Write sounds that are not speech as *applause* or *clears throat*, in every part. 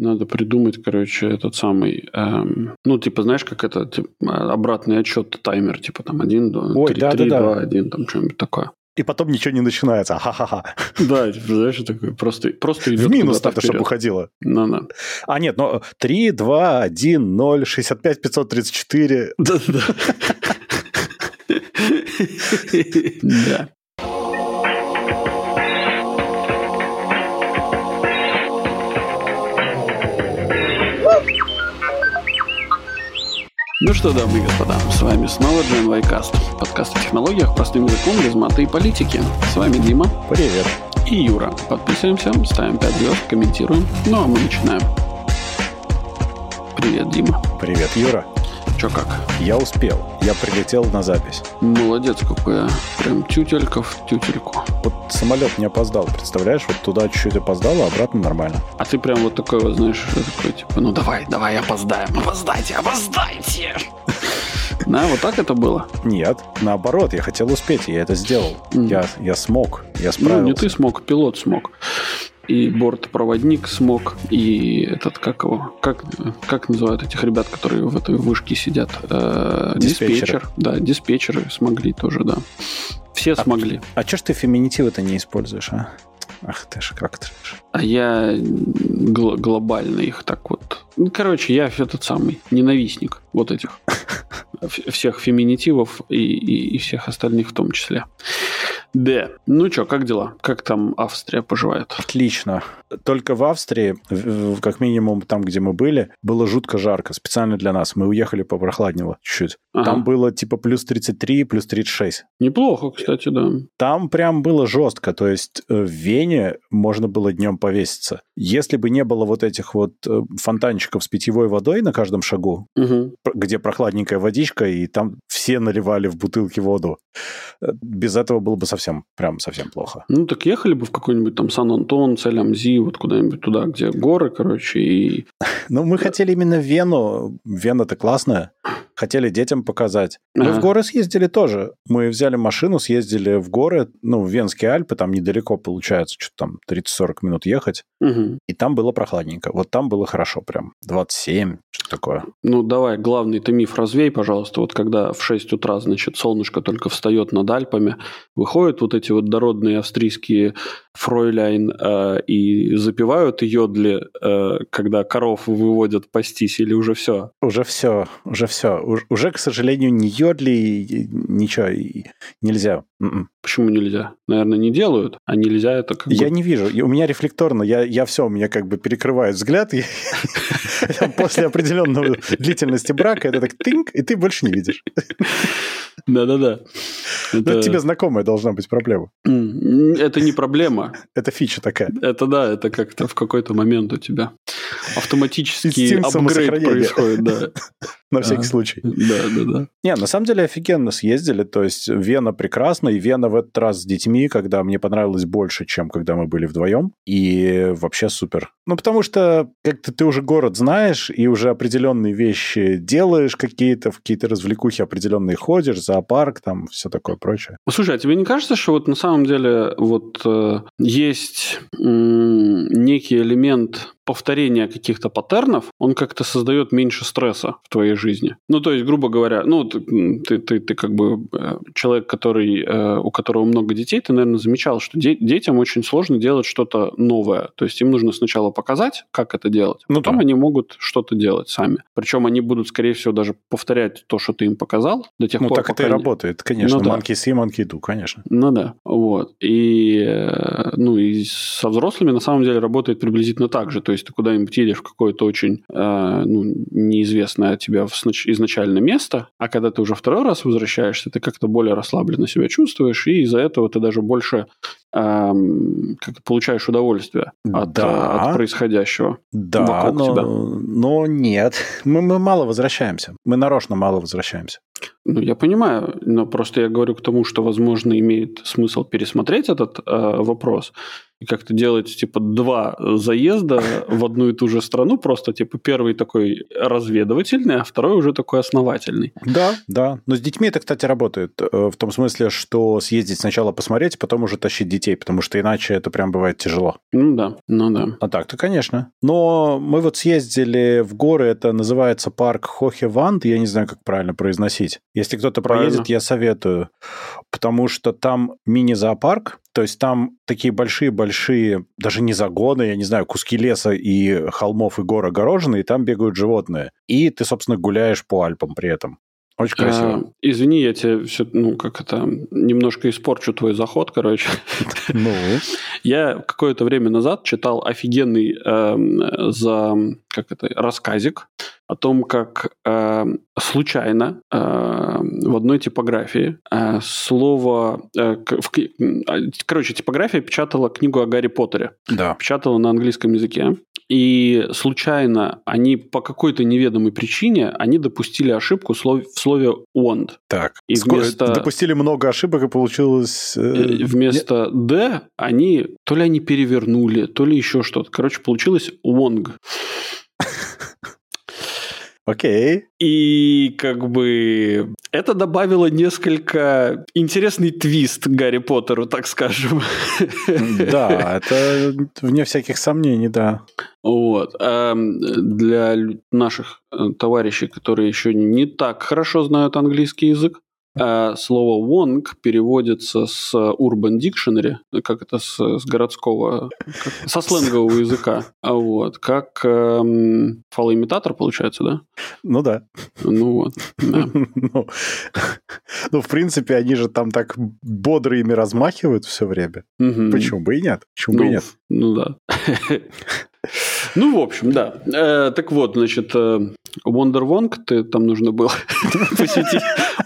Надо придумать, короче, этот самый... Эм, ну, типа, знаешь, как это, типа, обратный отчет, таймер, типа, там, один, Ой, 3, да, 3 да, 2, да. 1, там, что-нибудь такое. И потом ничего не начинается. Ха-ха-ха. Да, типа, знаешь, такое просто, просто идет В минус надо, чтобы уходило. Ну, да. А, нет, но 3, 2, 1, 0, 65, 534. Да-да-да. Да. Ну что, дамы и господа, с вами снова GNY Cast, подкаст о технологиях простым языком без маты и политики. С вами Дима. Привет. И Юра. Подписываемся, ставим 5 звезд, комментируем. Ну а мы начинаем. Привет, Дима. Привет, Юра. Че как? Я успел. Я прилетел на запись. Молодец какой. я. Прям тютелька в тютельку. Вот самолет не опоздал, представляешь? Вот туда чуть-чуть опоздал, а обратно нормально. А ты прям вот такой вот, знаешь, такой, типа, ну давай, давай, опоздаем, опоздайте, опоздайте. *laughs* Да, вот так это было? Нет, наоборот, я хотел успеть, я это сделал. Mm. Я, я смог, я справился. Ну, не ты смог, пилот смог и бортпроводник смог, и этот, как его, как, как называют этих ребят, которые в этой вышке сидят? Э, диспетчер. Да, диспетчеры смогли тоже, да. Все а, смогли. А что ж ты феминитивы-то не используешь, а? Ах ты ж, как ты ж. А я гл- глобально их так вот... Ну, короче, я этот самый ненавистник вот этих *laughs* всех феминитивов и, и, и всех остальных в том числе. Д. Ну что, как дела? Как там Австрия поживает? Отлично. Только в Австрии, как минимум там, где мы были, было жутко жарко. Специально для нас. Мы уехали попрохладнело чуть-чуть. Ага. Там было типа плюс 33, плюс 36. Неплохо, кстати, да. Там прям было жестко. То есть э, в Вене можно было днем повеситься. Если бы не было вот этих вот э, фонтанчиков с питьевой водой на каждом шагу, угу. где прохладненькая водичка, и там все наливали в бутылки воду, э, без этого было бы совсем прям совсем плохо. Ну, так ехали бы в какой-нибудь там Сан-Антон, Целямзи, вот куда-нибудь туда, где горы, короче, и... *laughs* Ну, мы хотели именно Вену. Вена-то классная хотели детям показать. Мы ага. в горы съездили тоже. Мы взяли машину, съездили в горы, ну, в Венские Альпы, там недалеко получается, что там 30-40 минут ехать. Угу. И там было прохладненько. Вот там было хорошо прям. 27, что такое. Ну, давай, главный-то миф развей, пожалуйста. Вот когда в 6 утра, значит, солнышко только встает над Альпами, выходят вот эти вот дородные австрийские фройляйн э, и запивают йодли, э, когда коров выводят пастись, или уже все? Уже все, уже все уже, к сожалению, не йодли, ничего нельзя. М-м. Почему нельзя? Наверное, не делают, а нельзя это как Я бы... не вижу. У меня рефлекторно, я, я все, у меня как бы перекрывает взгляд. *laughs* После определенной длительности брака это так тынк, и ты больше не видишь. Да-да-да. Это... это тебе знакомая должна быть проблема. Это не проблема. Это фича такая. Это да, это как-то в какой-то момент у тебя автоматический апгрейд происходит, да. На всякий случай. Да, да, да. Не, на самом деле офигенно съездили. То есть Вена прекрасна, и Вена в этот раз с детьми, когда мне понравилось больше, чем когда мы были вдвоем. И вообще супер. Ну, потому что как-то ты уже город знаешь, и уже определенные вещи делаешь какие-то, в какие-то развлекухи определенные ходишь, зоопарк, там, все такое прочее. Слушай, а тебе не кажется, что вот на самом деле вот э, есть э, некий элемент повторения каких-то паттернов, он как-то создает меньше стресса в твоей жизни. Ну, то есть, грубо говоря, ну, ты, ты, ты, ты как бы э, человек, который, э, у которого много детей, ты, наверное, замечал, что де- детям очень сложно делать что-то новое. То есть, им нужно сначала показать, как это делать, ну, потом да. они могут что-то делать сами. Причем они будут, скорее всего, даже повторять то, что ты им показал, до тех ну, пор, так это и они... работает, конечно. Ну, да. Monkey see, monkey do, конечно. Ну да, вот. И, э, ну, и со взрослыми на самом деле работает приблизительно так же. То есть, есть ты куда-нибудь едешь в какое-то очень э, ну, неизвестное тебе изначально место, а когда ты уже второй раз возвращаешься, ты как-то более расслабленно себя чувствуешь, и из-за этого ты даже больше э, как получаешь удовольствие от, да. от происходящего да, вокруг но, тебя. Но нет, *laughs* мы, мы мало возвращаемся. Мы нарочно мало возвращаемся. Ну, я понимаю, но просто я говорю к тому, что, возможно, имеет смысл пересмотреть этот э, вопрос и как-то делать, типа, два заезда в одну и ту же страну, просто, типа, первый такой разведывательный, а второй уже такой основательный. Да, да. Но с детьми это, кстати, работает. Э, в том смысле, что съездить сначала посмотреть, потом уже тащить детей, потому что иначе это прям бывает тяжело. Ну да, ну да. А так-то, конечно. Но мы вот съездили в горы, это называется парк Хохеванд, я не знаю, как правильно произносить. Если кто-то Правильно. проедет, я советую. Потому что там мини-зоопарк, то есть там такие большие-большие, даже не загоны, я не знаю, куски леса и холмов и гор огорожены, и там бегают животные. И ты, собственно, гуляешь по Альпам при этом. Очень красиво. А, извини, я тебе все, ну, как это, немножко испорчу твой заход, короче. Ну, Я какое-то время назад читал офигенный эм, за как это рассказик о том, как эм, случайно эм, в одной типографии э, слово, э, в а, короче, типография печатала книгу о Гарри Поттере, да. печатала на английском языке, и случайно они по какой-то неведомой причине они допустили ошибку в слове, wand. Так. И вместо- Допустили много ошибок, и получилось... э, Э, Вместо «д» они то ли они перевернули, то ли еще что-то. Короче, получилось «вонг». Окей. И как бы это добавило несколько интересный твист Гарри Поттеру, так скажем. Да, это вне всяких сомнений, да. Вот. А для наших э, товарищей, которые еще не так хорошо знают английский язык, а, слово «wong» переводится с Urban Dictionary, как это с, с городского, как- со сленгового языка, А вот, как эм, фалоимитатор, получается, да? Ну да. Ну вот, да. *laughs* Ну, ну, в принципе, они же там так бодро ими размахивают все время. Мгм. Почему бы и нет? Почему бы и Ну, нет? ну да. Ну, в общем, да. Э, так вот, значит, э, Wonder Wong, ты там нужно было *laughs* посетить.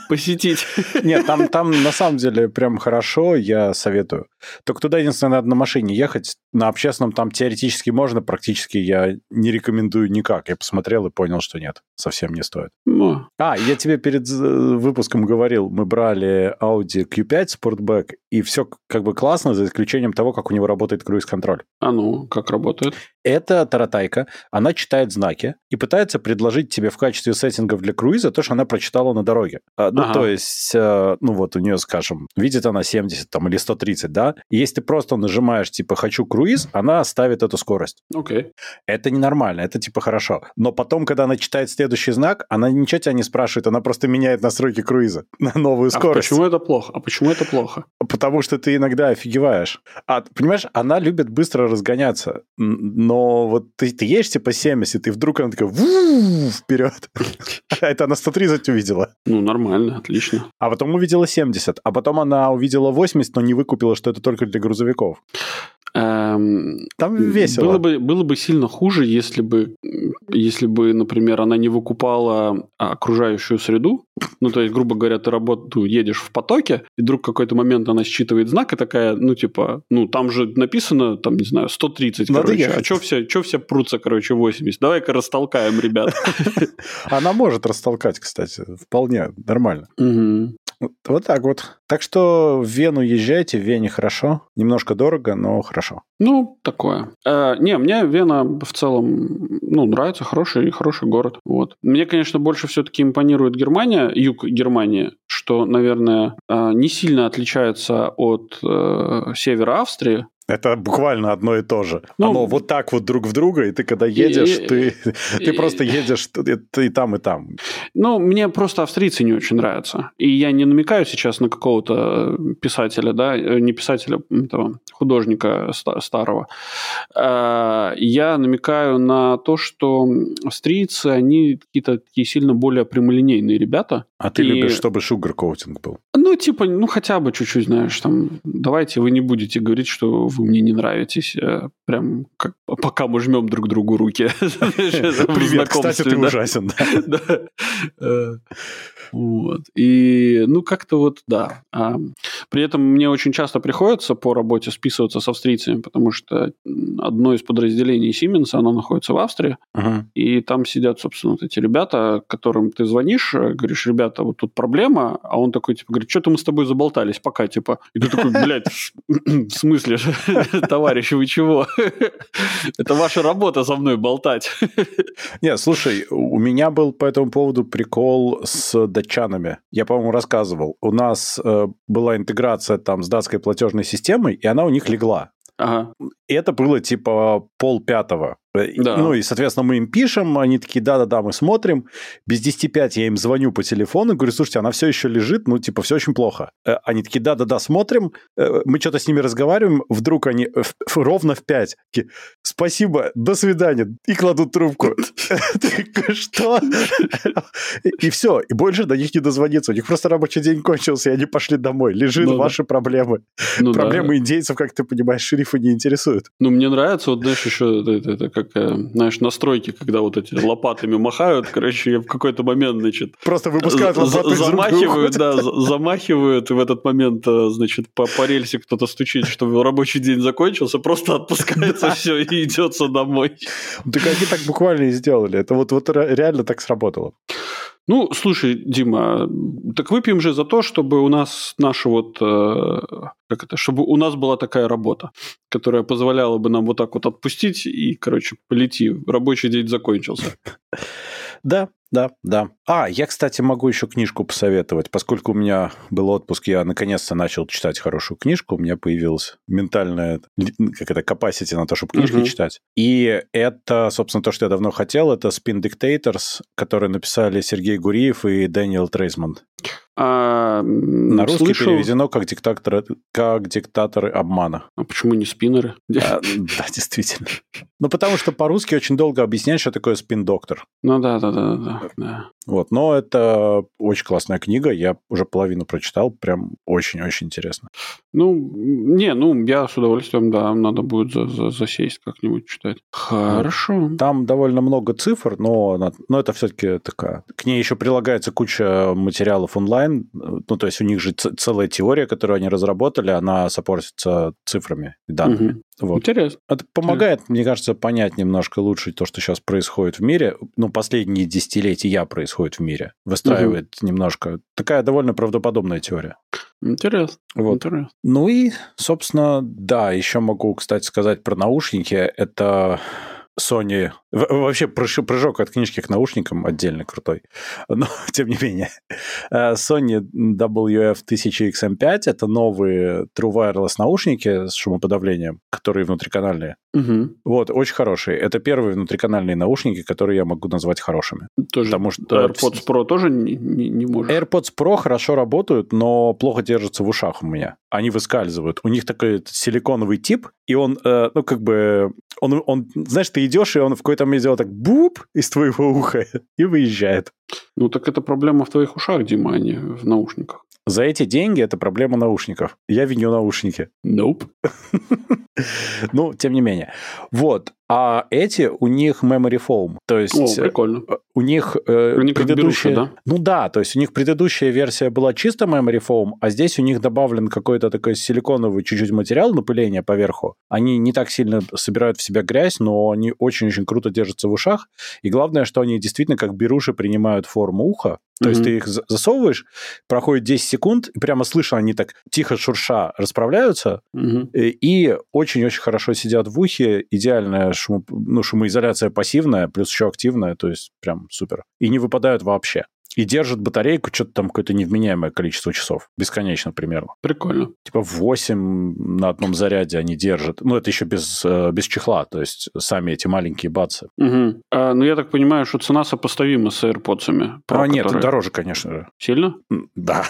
Посетить. *laughs* Нет, там, там на самом деле прям хорошо, я советую. Только туда, единственное, надо на машине ехать. На общественном там теоретически можно, практически я не рекомендую никак. Я посмотрел и понял, что нет, совсем не стоит. Ну, А, я тебе перед э, выпуском говорил, мы брали Audi Q5 Sportback, и все как бы классно, за исключением того, как у него работает круиз-контроль. А ну, как работает? Это таратайка, она читает знаки и пытается предложить тебе в качестве сеттингов для круиза то, что она прочитала на дороге. А, Ну, Ага. то есть, э, ну вот у нее, скажем, видит она 70 там, или 130, да? И если ты просто нажимаешь, типа, хочу круиз, она ставит эту скорость. Окей. Это ненормально, это типа хорошо. Но потом, когда она читает следующий знак, она ничего тебя не спрашивает, она просто меняет настройки круиза *laughs* на новую А скорость. почему это плохо? А почему это плохо? Потому что ты иногда офигеваешь. А, понимаешь, она любит быстро разгоняться. Н- Но вот ты, ты едешь типа 70, и вдруг она такая «Ву!» вперед. *laughs* Это она 130 увидела. Ну, нормально, отлично. А потом увидела 70. А потом она увидела 80, но не выкупила, что это только для грузовиков. Эм, Там весело. Было бы, было бы сильно хуже, если бы, если бы, например, она не выкупала окружающую среду. Ну, то есть, грубо говоря, ты работ... ну, едешь в потоке, и вдруг в какой-то момент она считывает знак и такая, ну, типа, ну, там же написано, там, не знаю, 130, Надо короче. ехать. А что все, чё все прутся, короче, 80? Давай-ка растолкаем, ребят. *laughs* Она может растолкать, кстати. Вполне нормально. Вот так вот. Так что в Вену езжайте, в Вене хорошо. Немножко дорого, но хорошо. Ну, такое. Э, не, мне Вена в целом, ну, нравится, хороший, хороший город. Вот. Мне, конечно, больше все-таки импонирует Германия, юг Германии, что, наверное, э, не сильно отличается от э, севера Австрии. Это буквально одно и то же. Ну, Оно вот так вот друг в друга, и ты когда едешь, и- *laughs* ты, и- ты просто *laughs* едешь ты, ты и там, и там. Ну, мне просто австрийцы не очень нравятся. И я не намекаю сейчас на какого-то писателя, да, э, не писателя, этого художника ста- старого. А, Я намекаю на то, что австрийцы, они какие-то такие сильно более прямолинейные ребята. А ты И- любишь, чтобы шугар-коутинг был. Ну, типа, ну, хотя бы чуть-чуть, знаешь, там, давайте вы не будете говорить, что вы мне не нравитесь, э, прям как, пока мы жмем друг другу руки. *laughs* Привет, кстати, ты ужасен. *laughs* Вот. И, ну, как-то вот, да. А, при этом мне очень часто приходится по работе списываться с австрийцами, потому что одно из подразделений Siemens, оно находится в Австрии, Мгм. и там сидят, собственно, вот эти ребята, которым ты звонишь, э, говоришь, ребята, вот тут проблема, а он такой, типа, говорит, что-то мы с тобой заболтались, пока, типа. И ты такой, блядь, *clears throat* в смысле, *laughs* товарищ, вы чего? *laughs* Это ваша работа со мной болтать. *laughs* Не, слушай, у меня был по этому поводу прикол с датчанами. Я, по-моему, рассказывал. У нас э, была интеграция там с датской платежной системой, и она у них легла. Ага. И это было типа пол пятого. Да. Ну и, соответственно, мы им пишем, они такие, да-да-да, мы смотрим. Без 10 5 я им звоню по телефону, говорю, слушайте, она все еще лежит, ну, типа, все очень плохо. Э, Они такие, да-да-да, смотрим, Э, мы что-то с ними разговариваем, вдруг они в- в- ровно в 5 такие, спасибо, до свидания, и кладут трубку. *laughs* Что? И все, и больше до них не дозвониться. У них просто рабочий день кончился, и они пошли домой. Лежит Ну ваши проблемы. Ну. Проблемы индейцев, как ты понимаешь, шерифа не интересуют. Ну, мне нравится, вот, знаешь, еще это, это как, знаешь, настройки, когда вот эти лопатами махают, короче, в какой-то момент, значит, Просто выпускают и замахивают, да, за- *laughs* замахивают, и в этот момент, э, значит, по, по рельсе кто-то стучит, чтобы рабочий день закончился, просто отпускается все и идется домой. Так они так буквально и сделали. Это вот, вот ре- реально так сработало. Ну, слушай, Дима, так выпьем же за то, чтобы у нас наша вот, э, как это, чтобы у нас была такая работа, которая позволяла бы нам вот так вот отпустить и, короче, полети, рабочий день закончился. Да, да, да. А, я, кстати, могу еще книжку посоветовать. Поскольку у меня был отпуск, я наконец-то начал читать хорошую книжку. У меня появилась ментальная, как это, capacity на то, чтобы книжки Мгм. читать. И это, собственно, то, что я давно хотел. Это Spin Dictators, которые написали Сергей Гуриев и Дэниел Трейсмонд. А, На русский слышал- переведено как диктаторы, как диктаторы обмана. А почему не спиннеры? А, Да, действительно. Ну, потому что по-русски очень долго объяснять, что такое спин-доктор. Ну да, да, да, да, да. Вот, но это очень классная книга, я уже половину прочитал, прям очень-очень интересно. Ну, не, ну, я с удовольствием, да, надо будет за- за- засесть как-нибудь читать. Хорошо. Там довольно много цифр, но, но это все-таки такая... К ней еще прилагается куча материалов онлайн, ну, то есть у них же целая теория, которую они разработали, она сопортится цифрами и данными. Мгм. Вот. Интересно. Это помогает, мне кажется, понять немножко лучше то, что сейчас происходит в мире. Ну, последние десятилетия происходит в мире. Выстраивает немножко... Такая довольно правдоподобная теория. Интересно. Вот. Интересно. Ну и, собственно, да, еще могу, кстати, сказать про наушники. Это Sony... Вообще прыж- прыжок от книжки к наушникам отдельно крутой. Но, *laughs* тем не менее. Э, Sony WF-1000XM5 — это новые True Wireless наушники с шумоподавлением, которые внутриканальные. Мгм. Вот, очень хорошие. Это первые внутриканальные наушники, которые я могу назвать хорошими. Тоже Потому что- AirPods Pro тоже не, не, не можешь? AirPods Pro хорошо работают, но плохо держатся в ушах у меня. Они выскальзывают. У них такой силиконовый тип, и он, э, ну, как бы, он, он, знаешь, ты идешь, и он в какой-то момент сделал так буп из твоего уха *laughs* и выезжает. Ну, так это проблема в твоих ушах, Дима, а не в наушниках. За эти деньги это проблема наушников. Я виню наушники. Nope. *laughs* Ну, тем не менее. Вот. А эти, у них memory foam. То есть... О, э, прикольно. у них э, Они предыдущая... беруши, да? Ну да, то есть у них предыдущая версия была чисто memory foam, а здесь у них добавлен какой-то такой силиконовый чуть-чуть материал напыления поверху. Они не так сильно собирают в себя грязь, но они очень-очень круто держатся в ушах. И главное, что они действительно как беруши принимают форму уха. То есть Мгм. ты их за- засовываешь, проходит 10 секунд, и прямо слышно, они так тихо шурша расправляются. Э, И очень-очень хорошо сидят в ухе. Идеальная шумо- ну, шумоизоляция пассивная, плюс еще активная, то есть прям супер. И не выпадают вообще. И держат батарейку что-то там какое-то невменяемое количество часов. Бесконечно примерно. Прикольно. Типа 8 на одном заряде они держат. Ну, это еще без, э, без чехла, то есть сами эти маленькие бацы. Мгм. А, ну, я так понимаю, что цена сопоставима с AirPods. А нет, дороже, конечно же. Сильно? Да.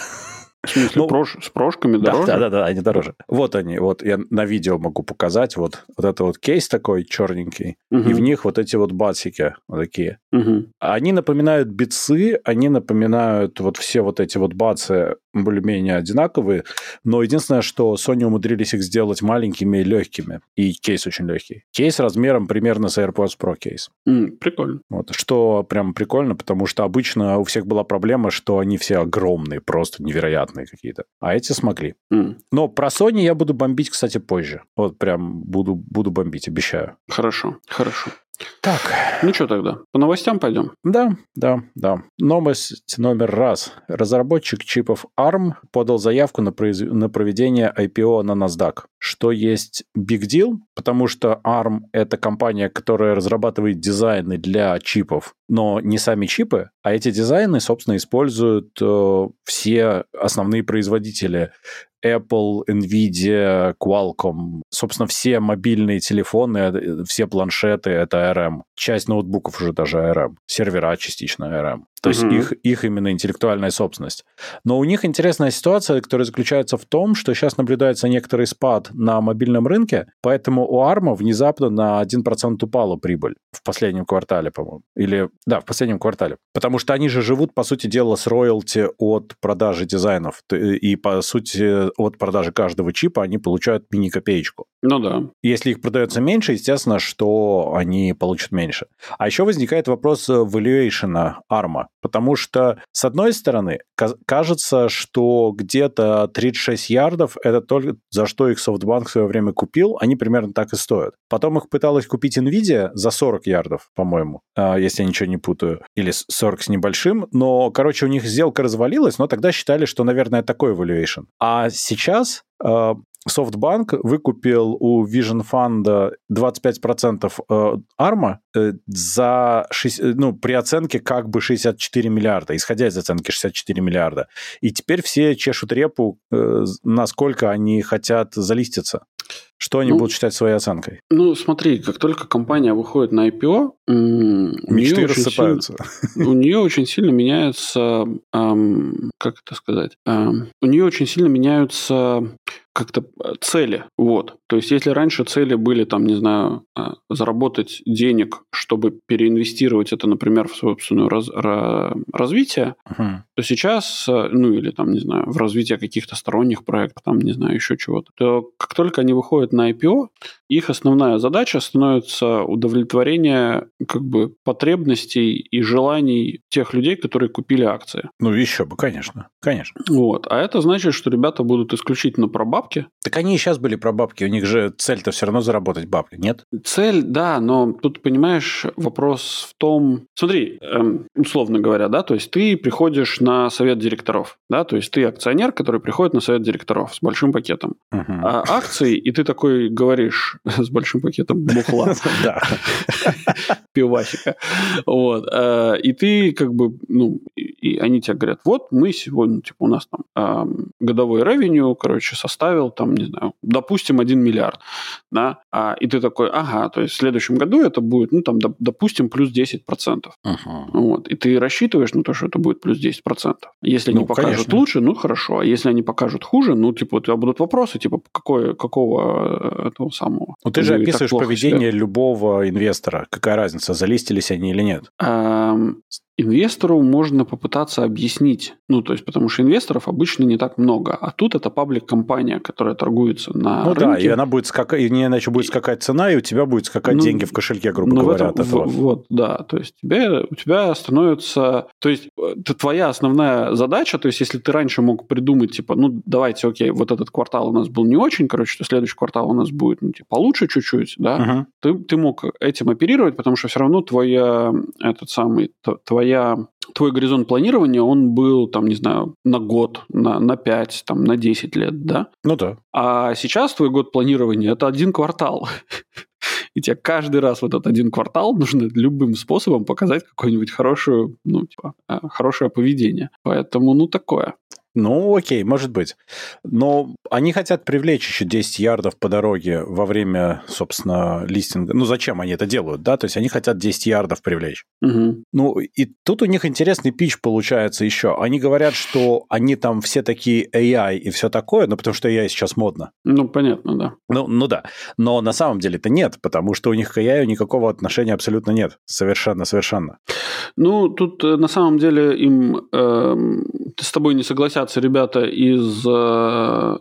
В смысле, ну, прош... с прошками дороже? Да, да, да, они дороже. Вот они, вот я на видео могу показать, вот, вот это вот кейс такой черненький, угу. и в них вот эти вот бацики вот такие. Угу. Они напоминают битсы, они напоминают вот все вот эти вот бацы более-менее одинаковые, но единственное, что Sony умудрились их сделать маленькими и легкими, и кейс очень легкий. Кейс размером примерно с AirPods Pro кейс. Mm, прикольно. Вот, что прям прикольно, потому что обычно у всех была проблема, что они все огромные, просто невероятные какие-то, а эти смогли. Mm. Но про Sony я буду бомбить, кстати, позже. Вот прям буду, буду бомбить, обещаю. Хорошо, хорошо. Так. Ну что тогда, по новостям пойдем? Да, да, да. Новость номер раз. Разработчик чипов ARM подал заявку на, произ... на проведение IPO на NASDAQ, что есть big deal, потому что ARM — это компания, которая разрабатывает дизайны для чипов, но не сами чипы, а эти дизайны, собственно, используют э, все основные производители Apple, Nvidia, Qualcomm. Собственно, все мобильные телефоны, э, все планшеты — это ARM. Часть ноутбуков уже даже ARM. Сервера частично ARM. То есть их, их именно интеллектуальная собственность. Но у них интересная ситуация, которая заключается в том, что сейчас наблюдается некоторый спад на мобильном рынке, поэтому у ARM внезапно на 1% упала прибыль в последнем квартале, по-моему. Или, да, в последнем квартале. Потому что они же живут, по сути дела, с роялти от продажи дизайнов. И, по сути, от продажи каждого чипа они получают мини-копеечку. Ну да. Если их продается меньше, естественно, что они получат меньше. А еще возникает вопрос valuation ARM. Потому что, с одной стороны, кажется, что где-то 36 ярдов — это только за что их SoftBank в свое время купил, они примерно так и стоят. Потом их пыталась купить NVIDIA за 40 ярдов, по-моему, а, если я ничего не путаю, или 40 с небольшим, но, короче, у них сделка развалилась, но тогда считали, что, наверное, такой valuation. А сейчас а, SoftBank выкупил у Vision Fund 25% арма за 6, ну, при оценке как бы 64 миллиарда, исходя из оценки 64 миллиарда. И теперь все чешут репу, э, насколько они хотят залиститься. Что они ну, будут считать своей оценкой? Ну, смотри, как только компания выходит на IPO, мечты рассыпаются. Сильно, у нее очень сильно меняется, эм, как это сказать, эм, у нее очень сильно меняются как-то э, цели. Вот. То есть, если раньше цели были, там, не знаю, э, заработать денег, чтобы переинвестировать это, например, в собственное раз, развитие, uh-huh. то сейчас, э, ну, или там, не знаю, в развитие каких-то сторонних проектов, там, не знаю, еще чего-то, то как только они выходят на IPO, их основная задача становится удовлетворение как бы потребностей и желаний тех людей, которые купили акции. Ну, еще бы, конечно, конечно. Вот. А это значит, что ребята будут исключительно про бабки. Так они и сейчас были про бабки, у них же цель-то все равно заработать бабки, нет? Цель, да, но тут, понимаешь, вопрос в том... Смотри, эм, условно говоря, да, то есть ты приходишь на совет директоров, да, то есть ты акционер, который приходит на совет директоров с большим пакетом угу. а акций, и ты такой говоришь *laughs* с большим пакетом бухла. *laughs* Да. *laughs* Пивасика. Вот. Э, и ты как бы, ну, и они тебе говорят, вот мы сегодня, типа, у нас там годовой ревеню, короче, составил там, не знаю, допустим, 1 миллиард, да, а, и ты такой, ага, то есть в следующем году это будет, ну, там, допустим, плюс 10%. Uh-huh. Вот. И ты рассчитываешь на то, что это будет плюс 10%. Если ну, они покажут конечно. лучше, ну, хорошо. А если они покажут хуже, ну, типа, у тебя будут вопросы, типа, какое, какого э, этого самого. Ну, ты же описываешь поведение себя. любого инвестора. Какая разница, залистились они или нет? Инвестору можно попытаться объяснить, ну, то есть, потому что инвесторов обычно не так много, а тут это паблик-компания, которая торгуется на ну, рынке. да, и она будет скакать, и не иначе будет скакать цена, и у тебя будет скакать ну, деньги в кошельке, грубо ну, говоря, этом, от этого. Вот, да, то есть, тебе, у тебя становится, то есть, это твоя основная задача, то есть, если ты раньше мог придумать, типа, ну, давайте, окей, вот этот квартал у нас был не очень, короче, то следующий квартал у нас будет, ну, типа, получше чуть-чуть, да, uh-huh. ты, ты мог этим оперировать, потому что все равно твоя, этот самый, твоя твоя твой горизонт планирования, он был, там, не знаю, на год, на, на 5, там, на 10 лет, да? Ну да. А сейчас твой год планирования – это один квартал. *laughs* И тебе каждый раз вот этот один квартал нужно любым способом показать какое-нибудь хорошее, ну, типа, э, хорошее поведение. Поэтому, ну, такое. Ну, окей, может быть. Но они хотят привлечь еще 10 ярдов по дороге во время, собственно, листинга. Ну, зачем они это делают, да? То есть они хотят 10 ярдов привлечь. Угу. Ну, и тут у них интересный пич получается еще. Они говорят, что они там все такие AI и все такое, ну, потому что AI сейчас модно. Ну, понятно, да. Ну, ну да. Но на самом деле это нет, потому что у них к AI никакого отношения абсолютно нет. Совершенно, совершенно. Ну, тут э, на самом деле им э, с тобой не согласятся ребята из э,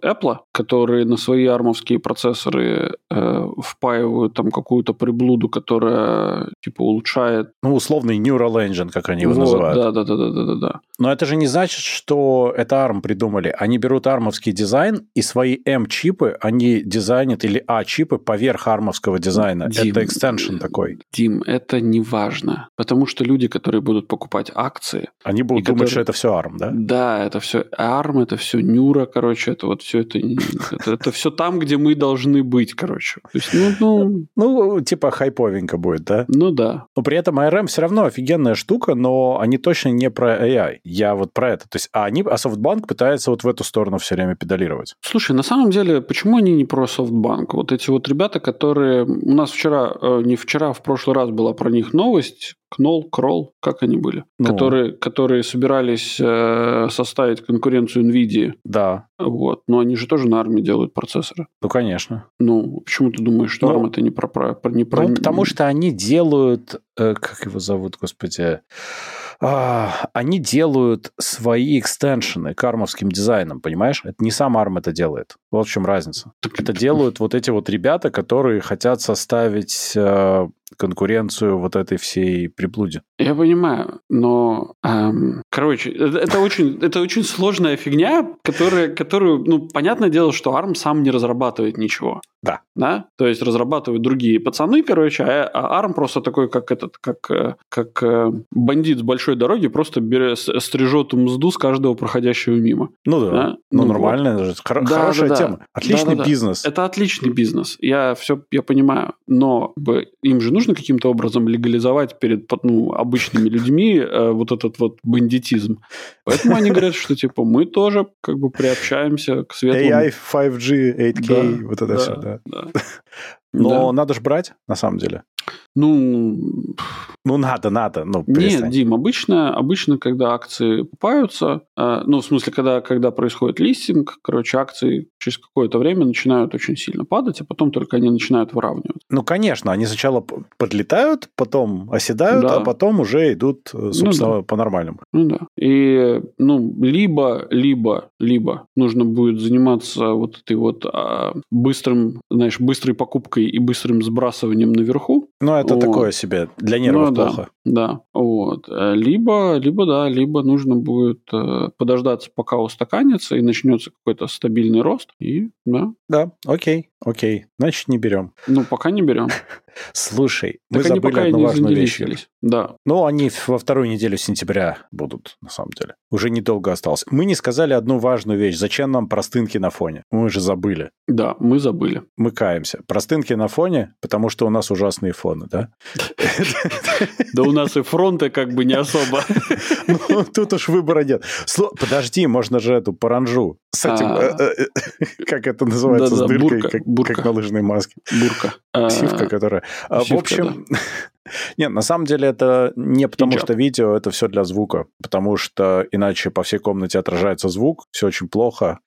Apple, которые на свои армовские процессоры э, впаивают там какую-то приблуду, которая типа улучшает. Ну, условный Neural Engine, как они его Вот, называют. Да, да, да, да, да, да, да. Но это же не значит, что это ARM придумали. Они берут армовский дизайн и свои M-чипы они дизайнят, или A-чипы поверх армовского дизайна. Дим, это экстеншн такой. Дим, это не важно, потому что люди, которые будут покупать акции, Они будут думать, которые- что это все ARM, да? да, это все ARM, это все Нюра, короче, это вот все это, не- это, все там, где мы должны быть, короче. То есть, ну, ну, Ну, типа хайповенько будет, да? ну да. Но при этом ARM все равно офигенная штука, но они точно не про AI. Я вот про это. То есть, а они, а SoftBank пытается вот в эту сторону все время педалировать. Слушай, на самом деле, почему они не про софтбанк? Вот эти вот ребята, которые... У нас вчера, э, не вчера, а в прошлый раз была про них новость. Кнол, Кролл, как они были? Ну. Которые, которые собирались э, составить конкуренцию NVIDIA. Да, Вот. Но они же тоже на армии делают процессоры. ну, конечно. Ну, почему ты думаешь, что Ну, ARM это не про... про, про- не про... Ну, потому что они делают... э, как его зовут, господи? А, они делают свои экстеншены к армовским дизайнам, понимаешь? Это не сам ARM это делает. Вот в чем разница. Это делают вот эти вот ребята, которые хотят составить э, конкуренцию вот этой всей приблуде. Я понимаю, но, эм, короче, это, это очень, это очень сложная фигня, которая, которую, ну, понятное дело, что ARM сам не разрабатывает ничего. Да. Да? То есть разрабатывают другие пацаны, короче, а, а ARM просто такой, как этот, как, э, как э, бандит с большой дороги, просто берет, стрижет мзду с каждого проходящего мимо. Ну да. Да? Ну, Ну нормально. же хоро- Да, хорошая да, да. тема. Отличный Да-да-да. бизнес. Это отличный бизнес. Я все, я понимаю. Но им же нужно каким-то образом легализовать перед ну, обычными людьми э, вот этот вот бандитизм. Поэтому они говорят, что типа мы тоже как бы приобщаемся к светлому. AI, 5G, 8K, Да, вот это да, все, да. да. Но Да. надо же брать, на самом деле. Ну, Ну, надо, надо. Ну, нет. Дим, обычно, обычно, когда акции покупаются, э, ну, в смысле, когда, когда происходит листинг, короче, акции через какое-то время начинают очень сильно падать, а потом только они начинают выравниваться. Ну, конечно, они сначала подлетают, потом оседают, Да. а потом уже идут, э, собственно, по-нормальному. Ну да. И, ну, либо, либо, либо нужно будет заниматься вот этой вот а, быстрым, знаешь, быстрой покупкой и быстрым сбрасыванием наверху. Но это Вот. такое себе. Для нервов Ну да. плохо. Да, вот. Э, Либо, либо, да, либо нужно будет э, подождаться, пока устаканится и начнется какой-то стабильный рост. И, да, Да, окей, окей. Значит, не берем. ну, пока не берем. *laughs* Слушай, мы Так они забыли одну важную вещь. Да. Ну, они во вторую неделю сентября будут, на самом деле. Уже недолго осталось. Мы не сказали одну важную вещь. Зачем нам простынки на фоне? Мы же забыли. Да, мы забыли. Мы каемся. Простынки на фоне, потому что у нас ужасные фоны, да? Да у нас и фронта как бы не особо. *laughs* Ну, тут уж выбора нет. Подожди, можно же эту паранжу. С этим, А. э, э, э, *laughs* как это называется, с дыркой, бурка, как на лыжной маске. Бурка. А, Сивка, которая... А, В общем... *laughs* Нет, на самом деле это не потому Хиджаб. что видео, это все для звука. Потому что иначе по всей комнате отражается звук, все очень плохо,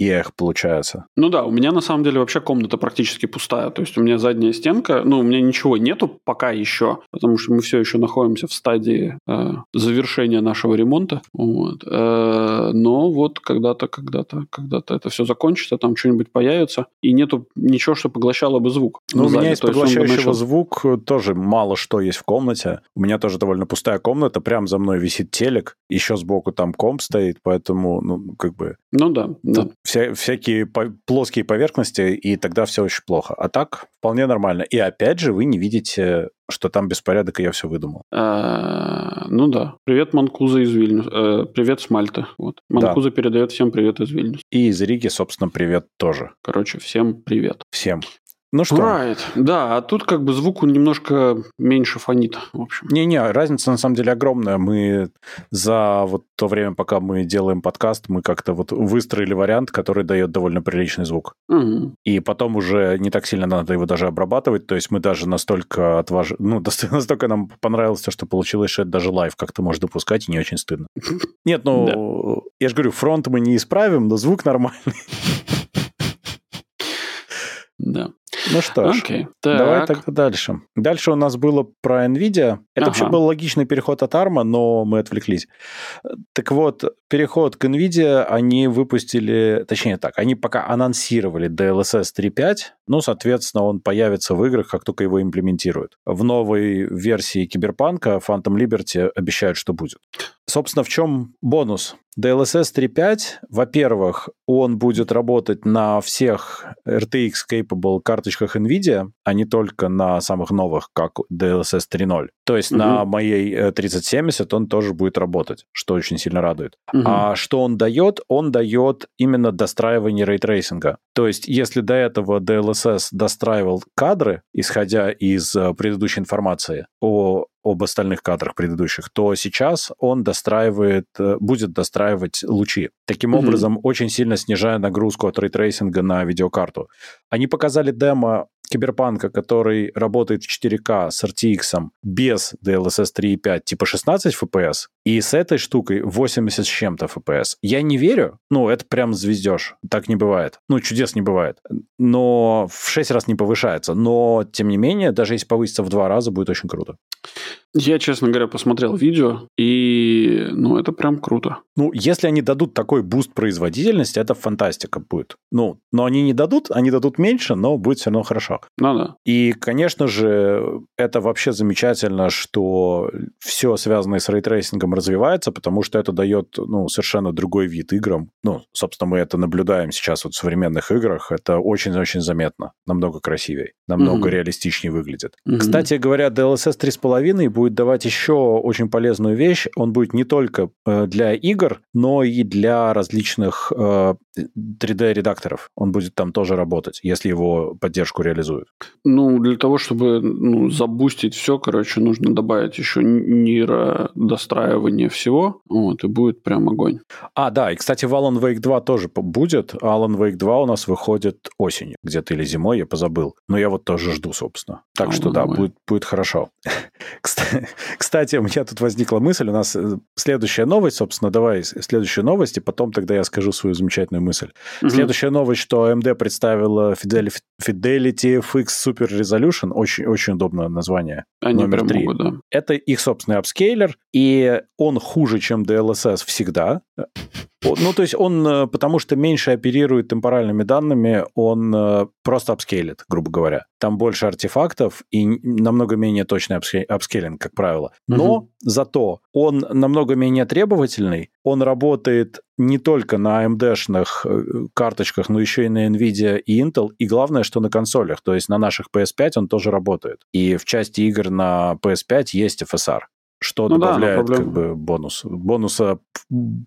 и эх получается. Ну да, у меня на самом деле вообще комната практически пустая. То есть у меня задняя стенка, ну, у меня ничего нету пока еще, потому что мы все еще находимся в стадии э, завершения нашего ремонта. Вот. Э, но вот когда-то, когда-то, когда-то это все закончится, там что-нибудь появится, и нету ничего, что поглощало бы звук. Ну, у меня есть поглощающего начал- звук тоже мало что есть в комнате. У меня тоже довольно пустая комната, прям за мной висит телек, еще сбоку там комп стоит, поэтому, ну, как бы, Ну да, да. Вся- всякие по- плоские поверхности, и тогда все очень плохо. А так вполне нормально. И опять же, вы не видите, что там беспорядок, и я все выдумал. Э, Ну да. Привет, Манкуза из Вильнюс. Э, Привет с Мальты. Вот. Манкуза передает всем привет из Вильнюс. И из Риги, собственно, привет тоже. Короче, всем привет. Всем. Ну что? Right. Да, а тут как бы звук он немножко меньше фонит, в общем. Не-не, разница на самом деле огромная. Мы за вот то время, пока мы делаем подкаст, мы как-то вот выстроили вариант, который дает довольно приличный звук. Угу. И потом уже не так сильно надо его даже обрабатывать. То есть мы даже настолько отваж... Ну, *laughs* настолько нам понравилось то, что получилось, что это даже live как-то можно допускать, и не очень стыдно. *laughs* Нет, ну, я же говорю, фронт мы не исправим, но звук нормальный. *laughs* Да. Ну что ж, давай Так. тогда дальше. Дальше у нас было про NVIDIA. Это Ага. вообще был логичный переход от ARM, но мы отвлеклись. Так вот, переход к NVIDIA они выпустили, точнее так, они пока анонсировали DLSS 3.5, ну, соответственно, он появится в играх, как только его имплементируют. В новой версии Киберпанка Phantom Liberty обещают, что будет. Собственно, в чем бонус? DLSS 3.5, во-первых, он будет работать на всех RTX capable карточках NVIDIA, а не только на самых новых, как DLSS 3.0. То есть Мгм. на моей э, 3070 он тоже будет работать, что очень сильно радует. Мгм. А что он дает? Он дает именно достраивание рейтрейсинга. То есть, если до этого DLSS достраивал кадры, исходя из э, предыдущей информации о об остальных кадрах предыдущих, то сейчас он достраивает, э, будет достраивать лучи. Таким Мгм. образом, очень сильно снижая нагрузку от рейтрейсинга на видеокарту. Они показали демо Киберпанка, который работает в 4К с RTX без DLSS 3.5, типа 16 FPS, и с этой штукой 80 с чем-то FPS. Я не верю, ну, это прям звездеж. Так не бывает. Ну, чудес не бывает. Но в 6 раз не повышается. Но, тем не менее, даже если повысится в 2 раза, будет очень круто. Я, честно говоря, посмотрел видео, и, ну, это прям круто. Ну, если они дадут такой буст производительности, это фантастика будет. Ну, но они не дадут, они дадут меньше, но будет все равно хорошо. Ну да. И, конечно же, это вообще замечательно, что все связанное с рейтрейсингом развивается, потому что это дает ну, совершенно другой вид играм. Ну, собственно, мы это наблюдаем сейчас вот в современных играх. Это очень-очень заметно. Намного красивее, намного Мгм. реалистичнее выглядит. Мгм. Кстати говоря, DLSS 3.5 будет давать еще очень полезную вещь. Он будет не только э, для игр, но и для различных э, 3D-редакторов. Он будет там тоже работать, если его поддержку реализуют. Ну, для того, чтобы ну, забустить все, короче, нужно добавить еще нейродостраивание всего. Вот, и будет прям огонь. А, да, и, кстати, в Alan Wake 2 тоже будет. Alan Wake 2 у нас выходит осенью, где-то или зимой, я позабыл. Но я вот тоже жду, собственно. Так Alan что да, будет, будет хорошо. *laughs* Кста- Кстати, у меня тут возникла мысль, у нас э, следующая новость, собственно, давай следующую новость, и потом тогда я скажу свою замечательную мысль. Мгм. Следующая новость, что AMD представила Fidel- Fidelity FX Super Resolution, очень, очень удобное название. Они номер три. могут, да. Это их собственный апскейлер, и он хуже, чем DLSS всегда. Ну, то есть он, э, потому что меньше оперирует темпоральными данными, он э, просто апскейлит, грубо говоря. Там больше артефактов и намного менее точный апске- апскейлинг, как правило. Но зато он намного менее требовательный, он работает не только на AMD-шных э, карточках, но еще и на NVIDIA и Intel, и главное, что на консолях, то есть на наших PS5 он тоже работает. И в части игр на PS5 есть FSR что Ну да, добавляет проблема- как бы бонус, бонуса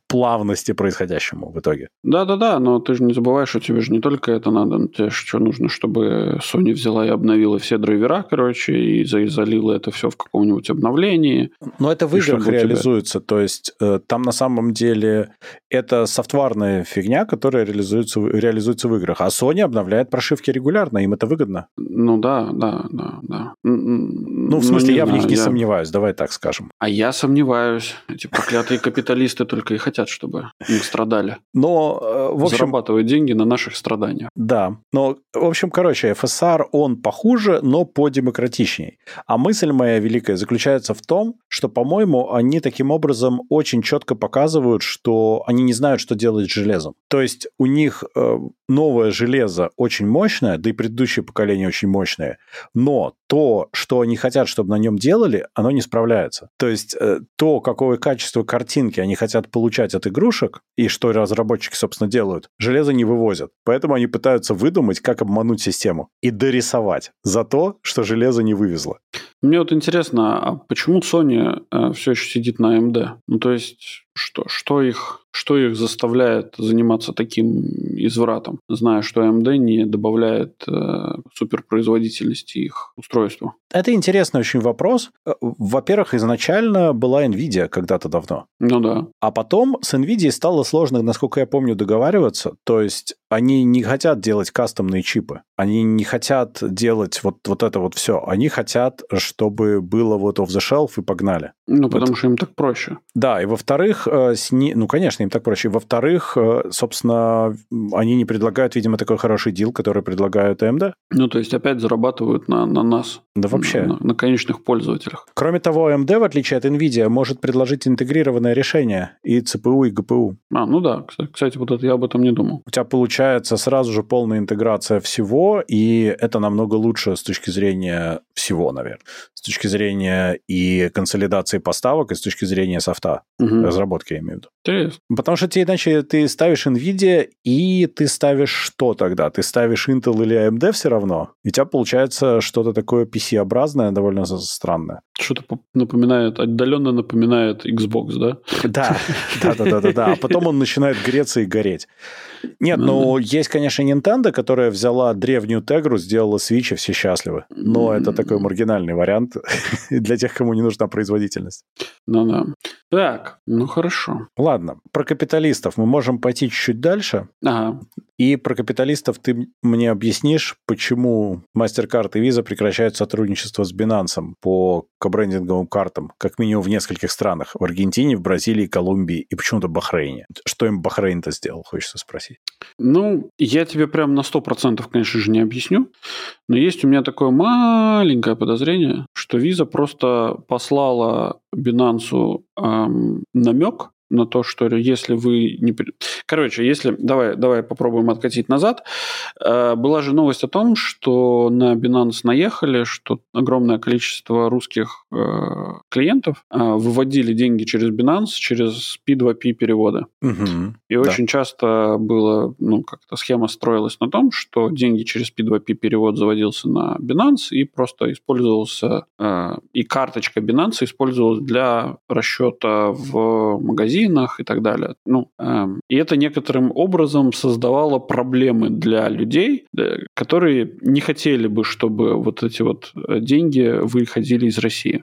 плавности происходящему в итоге. Да-да-да, но ты же не забываешь, что тебе же не только это надо, но тебе же что нужно, чтобы Sony взяла и обновила все драйвера, короче, и заизолила это все в каком-нибудь обновлении. Но это в играх у тебя- реализуется, то есть э, там на самом деле это софтварная фигня, которая реализуется, в- реализуется в играх, а Sony обновляет прошивки регулярно, им это выгодно. Ну да, да, да, да. Ну, в смысле, не я в них знаю, не я- сомневаюсь, давай так скажем. А я сомневаюсь. Эти проклятые капиталисты только и хотят, чтобы мы страдали. Но, э, в общем, Зарабатывают деньги на наших страданиях. Да, но, в общем, короче, FSR, он похуже, но подемократичней. А мысль моя великая заключается в том, что, по-моему, они таким образом очень четко показывают, что они не знают, что делать с железом. То есть у них э, новое железо очень мощное, да и предыдущее поколение очень мощное, но то, что они хотят, чтобы на нем делали, оно не справляется. То есть э, то, какое качество картинки они хотят получать от игрушек, и что разработчики, собственно, делают, железо не вывозят. Поэтому они пытаются выдумать, как обмануть систему и дорисовать за то, что железо не вывезло. Мне вот интересно, а почему Sony все еще сидит на AMD? Ну, то есть, что, что, их, что их заставляет заниматься таким извратом, зная, что AMD не добавляет э, суперпроизводительности их устройству? Это интересный очень вопрос. Э, во-первых, изначально была NVIDIA когда-то давно. Ну да. А потом с NVIDIA стало сложно, насколько я помню, договариваться. То есть они не хотят делать кастомные чипы. Они не хотят делать вот, вот это вот все. Они хотят, чтобы было вот off the shelf и погнали. Ну, потому вот. что им так проще. Да, и во-вторых, э, сни... ну, конечно, им так проще. Во-вторых, э, собственно, они не предлагают, видимо, такой хороший дил, который предлагают AMD. Ну, то есть опять зарабатывают на, на нас. Да вообще. На, на конечных пользователях. Кроме того, AMD, в отличие от NVIDIA, может предложить интегрированное решение и CPU, и GPU. А, ну да, кстати, вот это я об этом не думал. У тебя получается сразу же полная интеграция всего, и это намного лучше с точки зрения всего, наверное. С точки зрения и консолидации поставок, и с точки зрения софта. Угу. Разработки, я имею в виду. Интересно. Потому что тебе иначе ты ставишь NVIDIA, и ты ставишь что тогда? Ты ставишь Intel или AMD все равно, и у тебя получается что-то такое PC-образное, довольно странное. Что-то напоминает, отдаленно напоминает Xbox, да? Да, *laughs* да, да, да, да, да. А потом он начинает греться и гореть. Нет, ну, ну есть, конечно, Nintendo, которая взяла древнюю Тегру, сделала Switch, и все счастливы. Но это такой маргинальный вариант *laughs* для тех, кому не нужна производительность. Ну да. Так, ну хорошо. Ладно, про капиталистов мы можем пойти чуть-чуть дальше. Ага. И про капиталистов ты мне объяснишь, почему MasterCard и Visa прекращают сотрудничество с Binance по кобрендинговым картам, как минимум в нескольких странах. В Аргентине, в Бразилии, Колумбии и почему-то Бахрейне. Что им Бахрейн-то сделал, хочется спросить. Ну, я тебе прям на 100% конечно же, не объясню, но есть у меня такое маленькое подозрение, что Visa просто послала Binance эм, намек на то, что если вы не... Короче, если... Давай, давай попробуем откатить назад. Э, была же новость о том, что на Binance наехали, что огромное количество русских клиентов э, выводили деньги через Binance, через P2P переводы. Угу, И да. очень часто было, ну, как-то схема строилась на том, что деньги через P2P перевод заводился на Binance и просто использовался... И карточка Binance использовалась для расчета в магазинах и так далее. Ну, эм, и это некоторым образом создавало проблемы для людей, которые не хотели бы, чтобы вот эти вот э, деньги выходили из России.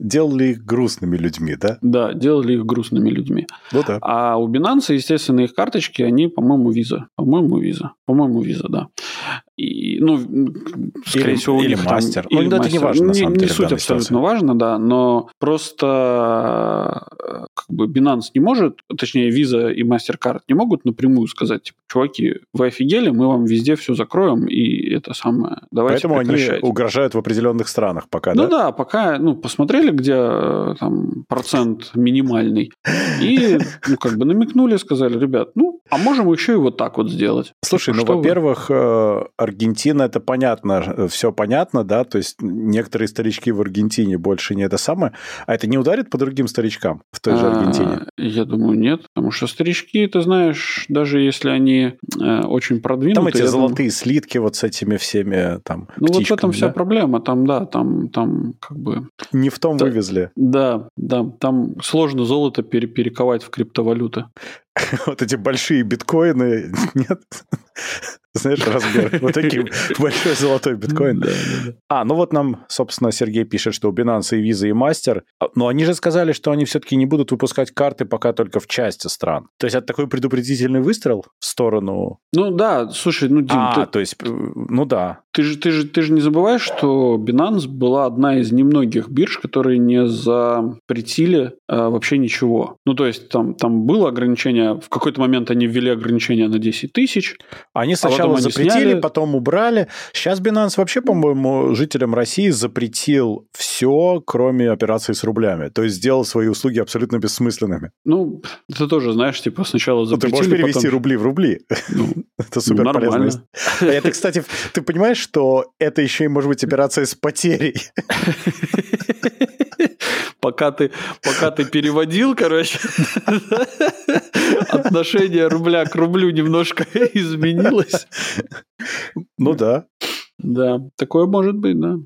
Делали их грустными людьми, да? Да, делали их грустными людьми. Ну да. А у Binance, естественно, их карточки, они, по-моему, виза. По-моему, виза. По-моему, виза, да. И, ну, скорее или, всего, у или них мастер. Там, или ну, мастер. это не важно, на самом не, деле, не суть абсолютно ситуации. важно, да, но просто э, как бы Binance не может, точнее, Visa и MasterCard не могут напрямую сказать, типа, чуваки, вы офигели, мы вам везде все закроем, и это самое, давайте Поэтому они угрожают в определенных странах пока, ну, да? Ну да, пока, ну, посмотрели, где э, там процент минимальный, и, ну, как бы намекнули, сказали, ребят, ну, а можем еще и вот так вот сделать. Слушай, ну, во-первых, вы? Аргентина, это понятно, все понятно, да, то есть некоторые старички в Аргентине больше не это самое, а это не ударит по другим старичкам в той же а, Аргентине? Я думаю, нет, потому что старички, ты знаешь, даже если они э, очень продвинутые... Там эти золотые думаю... слитки вот с этими всеми там Ну птичками, вот в этом да? вся проблема, там, да, там, там как бы... Не в том да, вывезли. Да, да, там сложно золото пере перековать в криптовалюты. *laughs* Вот эти большие биткоины, *laughs* нет? *laughs* Знаешь, размер. *laughs* Вот таким большой золотой биткоин. А, ну вот нам, собственно, Сергей пишет, что у Binance и Visa и Master. А, но они же сказали, что они все-таки не будут выпускать карты пока только в части стран. То есть это такой предупредительный выстрел в сторону... Ну да, слушай, ну, Дим... А, то есть, ну да. Ты же, ты, же, ты же не забываешь, что Binance была одна из немногих бирж, которые не запретили а, вообще ничего. Ну, то есть там, там было ограничение, в какой-то момент они ввели ограничение на 10 тысяч. Они сначала Сначала они запретили, сняли... потом убрали. Сейчас Binance вообще, по-моему, жителям России запретил все, кроме операций с рублями. То есть сделал свои услуги абсолютно бессмысленными. Ну, это тоже, знаешь, типа сначала запретили... Ну, ты можешь перевести потом... рубли в рубли. Ну, *laughs* это супер нормально. Это, кстати, ты понимаешь, что это еще и может быть операция с потерей? *laughs* пока ты, пока ты переводил, короче, отношение рубля к рублю немножко *laughs* изменилось. Ну да. Да, такое может быть, да.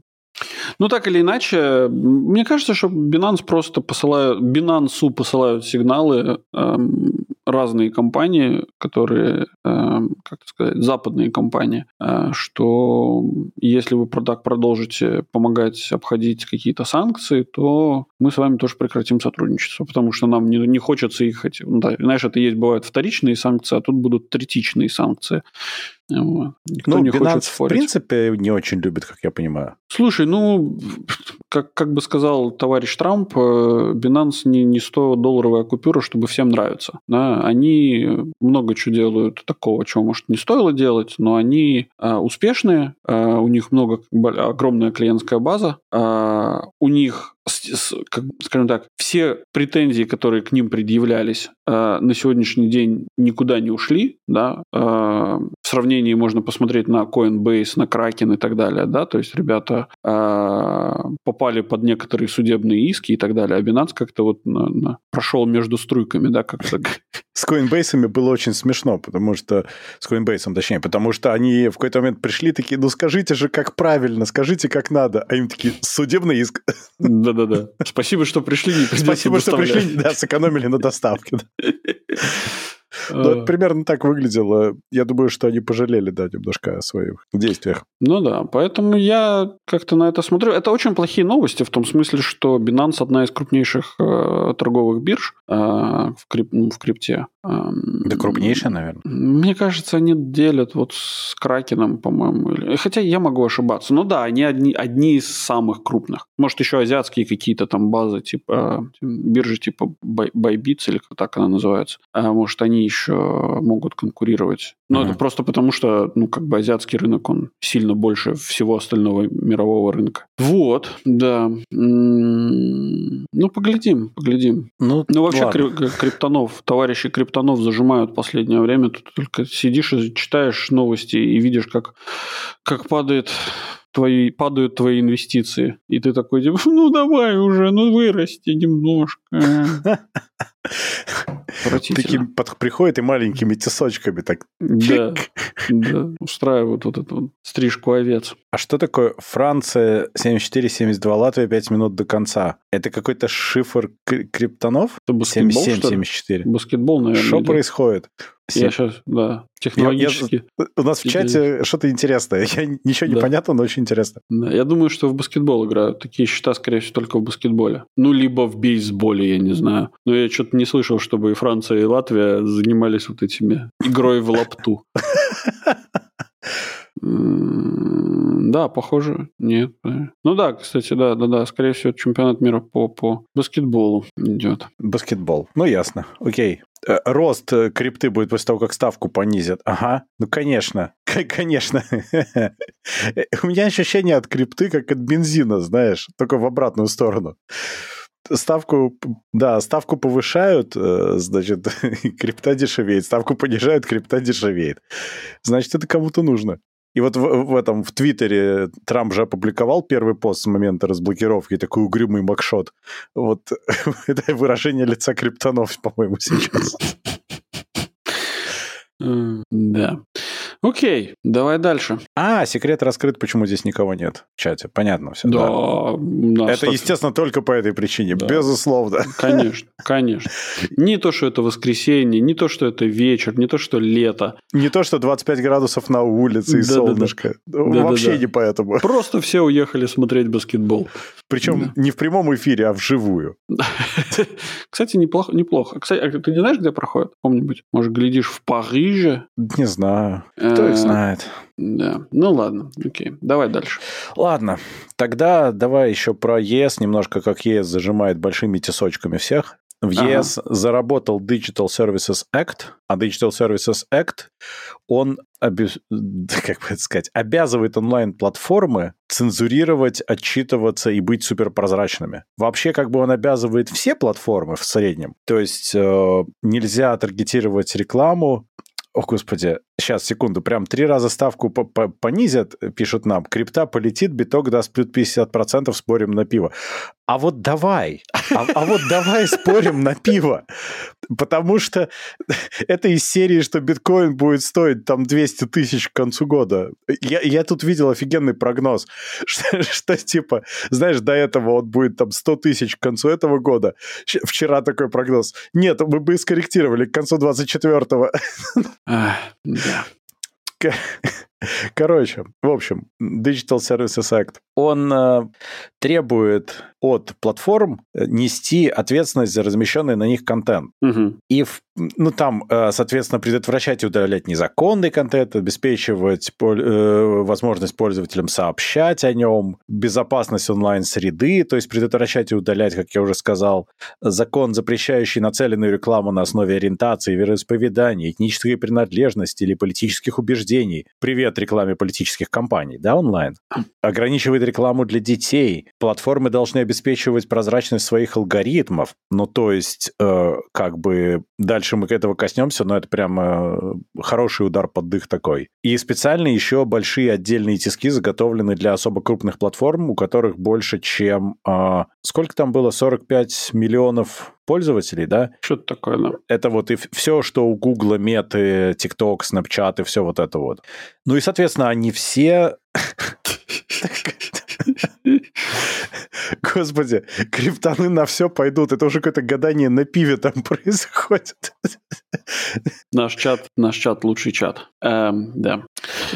Ну, так или иначе, мне кажется, что Binance просто посылают, Binance посылают сигналы эм, разные компании, которые, эм, как сказать, западные компании, э, что если вы так продолжите помогать обходить какие-то санкции, то мы с вами тоже прекратим сотрудничество, потому что нам не, не хочется их... Ну, да, знаешь, это есть, бывают вторичные санкции, а тут будут третичные санкции. Вот. Никто ну, не Binance, хочет спорить. в принципе, не очень любит, как я понимаю. Слушай, ну, как, как бы сказал товарищ Трамп, э, Binance не, не 100-долларовая купюра, чтобы всем нравиться. Да? Они много чего делают такого, чего, может, не стоило делать, но они а, успешные, а, у них много, огромная клиентская база, а, у них как, скажем так, все претензии, которые к ним предъявлялись, э, на сегодняшний день никуда не ушли, да, э, в сравнении можно посмотреть на Coinbase, на Kraken и так далее, да, то есть ребята э, попали под некоторые судебные иски и так далее, а Binance как-то вот на, на, прошел между струйками, да, как-то. *laughs* С Coinbase было очень смешно, потому что... С Coinbase, точнее, потому что они в какой-то момент пришли такие, ну скажите же, как правильно, скажите, как надо. А им такие, судебный иск. Да-да-да. Спасибо, что пришли. Спасибо, что пришли, да, сэкономили на доставке. *laughs* Ну, это примерно так выглядело. Я думаю, что они пожалели, да, немножко о своих действиях. Ну да, поэтому я как-то на это смотрю. Это очень плохие новости в том смысле, что Binance одна из крупнейших э, торговых бирж э, в, крип, ну, в крипте. Да крупнейшая, наверное. Мне кажется, они делят вот с Кракеном, по-моему. Хотя я могу ошибаться. Но да, они одни, одни из самых крупных. Может, еще азиатские какие-то там базы, типа биржи типа Bybits или как так она называется. А может, они еще могут конкурировать. Но mm-hmm. это просто потому, что, ну, как бы азиатский рынок, он сильно больше всего остального мирового рынка. Вот, да. Ну, поглядим, поглядим. Ну, ну вообще, ладно. криптонов, товарищи криптонов зажимают последнее время. Тут только сидишь и читаешь новости и видишь, как, как падает твои, падают твои инвестиции. И ты такой, типа, ну давай уже, ну вырасти немножко. *laughs* Таким под, приходит и маленькими тесочками так. Да, да, устраивают вот эту вот стрижку овец. А что такое Франция 74-72, Латвия 5 минут до конца? Это какой-то шифр криптонов? 77-74. Баскетбол, наверное. Что происходит? Я сейчас, да, технологически. Я, я, у нас в чате что-то интересное. Я, ничего не да. понятно, но очень интересно. Да, я думаю, что в баскетбол играют. Такие счета, скорее всего, только в баскетболе. Ну, либо в бейсболе, я не знаю. Но я что-то не слышал, чтобы и Франция, и Латвия занимались вот этими игрой в лапту. *laughs* Да, похоже, нет. Ну да, кстати, да, да, да, скорее всего, чемпионат мира по, по баскетболу идет. Баскетбол, ну ясно, окей. Э, рост э, крипты будет после того, как ставку понизят. Ага, ну конечно, *laughs* конечно. *laughs* У меня ощущение от крипты, как от бензина, знаешь, только в обратную сторону ставку, да, ставку повышают, э, значит, *laughs* крипта дешевеет, ставку понижают, крипта дешевеет. Значит, это кому-то нужно. И вот в, в этом, в Твиттере Трамп же опубликовал первый пост с момента разблокировки, такой угрюмый макшот. Вот *laughs* это выражение лица криптонов, по-моему, сейчас. Да. Окей, давай дальше. А, секрет раскрыт, почему здесь никого нет в чате. Понятно все. Да. да. Это, так... естественно, только по этой причине. Да. Безусловно. Конечно, конечно. Не то, что это воскресенье, не то, что это вечер, не то, что лето. Не то, что 25 градусов на улице и да, солнышко. Да, да. Вообще да, да, не поэтому. Просто все уехали смотреть баскетбол. Причем да. не в прямом эфире, а вживую. *laughs* Кстати, неплохо. неплохо. Кстати, а ты не знаешь, где проходит? Помнить? Может, глядишь в Париже? Не знаю. Кто их э, знает? Да. Ну ладно, окей. Давай дальше. Ладно. Тогда давай еще про ЕС немножко, как ЕС зажимает большими тесочками всех. В ЕС ага. заработал Digital Services Act, а Digital Services Act, он, как бы это сказать, обязывает онлайн-платформы цензурировать, отчитываться и быть суперпрозрачными. Вообще, как бы он обязывает все платформы в среднем. То есть э, нельзя таргетировать рекламу о, господи, сейчас, секунду, прям три раза ставку понизят, пишут нам, крипта полетит, биток даст плюс 50%, спорим на пиво. А вот давай, а, а вот давай спорим на пиво. Потому что это из серии, что биткоин будет стоить там 200 тысяч к концу года. Я, я тут видел офигенный прогноз, *laughs* что, что типа, знаешь, до этого он будет там 100 тысяч к концу этого года. Вчера такой прогноз. Нет, мы бы скорректировали к концу 24-го. *laughs* Короче, в общем, Digital Services Act, он э, требует от платформ э, нести ответственность за размещенный на них контент. Угу. И, в, ну, там, э, соответственно, предотвращать и удалять незаконный контент, обеспечивать э, возможность пользователям сообщать о нем, безопасность онлайн-среды, то есть предотвращать и удалять, как я уже сказал, закон, запрещающий нацеленную рекламу на основе ориентации, вероисповедания, этнической принадлежности или политических убеждений. Привет рекламе политических кампаний, да, онлайн. Ограничивает рекламу для детей. Платформы должны обеспечивать прозрачность своих алгоритмов. Ну, то есть, э, как бы, дальше мы к этого коснемся, но это прям э, хороший удар под дых такой. И специально еще большие отдельные тиски заготовлены для особо крупных платформ, у которых больше, чем... Э, сколько там было? 45 миллионов пользователей, да? Что-то такое, да. Это вот и все, что у Гугла, Меты, TikTok, Snapchat и все вот это вот. Ну и, соответственно, они все... *laughs* Господи, криптоны на все пойдут. Это уже какое-то гадание на пиве там *laughs* происходит. Наш чат, наш чат лучший чат. Эм, да.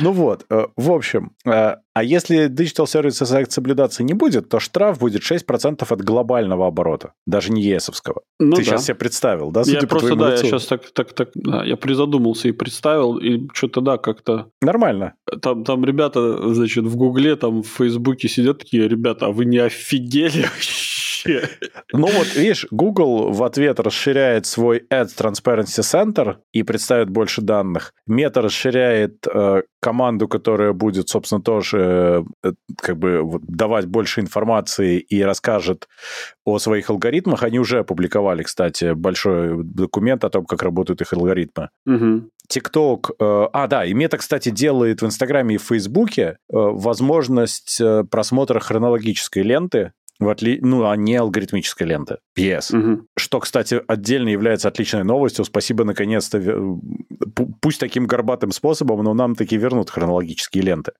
Ну вот, э, в общем, э, а если Digital Services Act соблюдаться не будет, то штраф будет 6% от глобального оборота, даже не ЕСовского. Ну, Ты да. сейчас себе представил, да? Я просто, да, лицу. я сейчас так, так, так, да, я призадумался и представил, и что-то, да, как-то... Нормально. Там, там ребята, значит, в Гугле, там в Фейсбуке сидят такие, ребята, а вы не офигели вообще? *laughs* Ну вот, видишь, Google в ответ расширяет свой Ads Transparency Center и представит больше данных. Мета расширяет э, команду, которая будет, собственно, тоже э, как бы давать больше информации и расскажет о своих алгоритмах. Они уже опубликовали, кстати, большой документ о том, как работают их алгоритмы. Угу. TikTok, э, а, да, и Мета, кстати, делает в Инстаграме и в Фейсбуке э, возможность э, просмотра хронологической ленты в отли... ну, а не алгоритмическая лента. PS. Угу. Что, кстати, отдельно является отличной новостью. Спасибо, наконец-то. Пусть таким горбатым способом, но нам таки вернут хронологические ленты.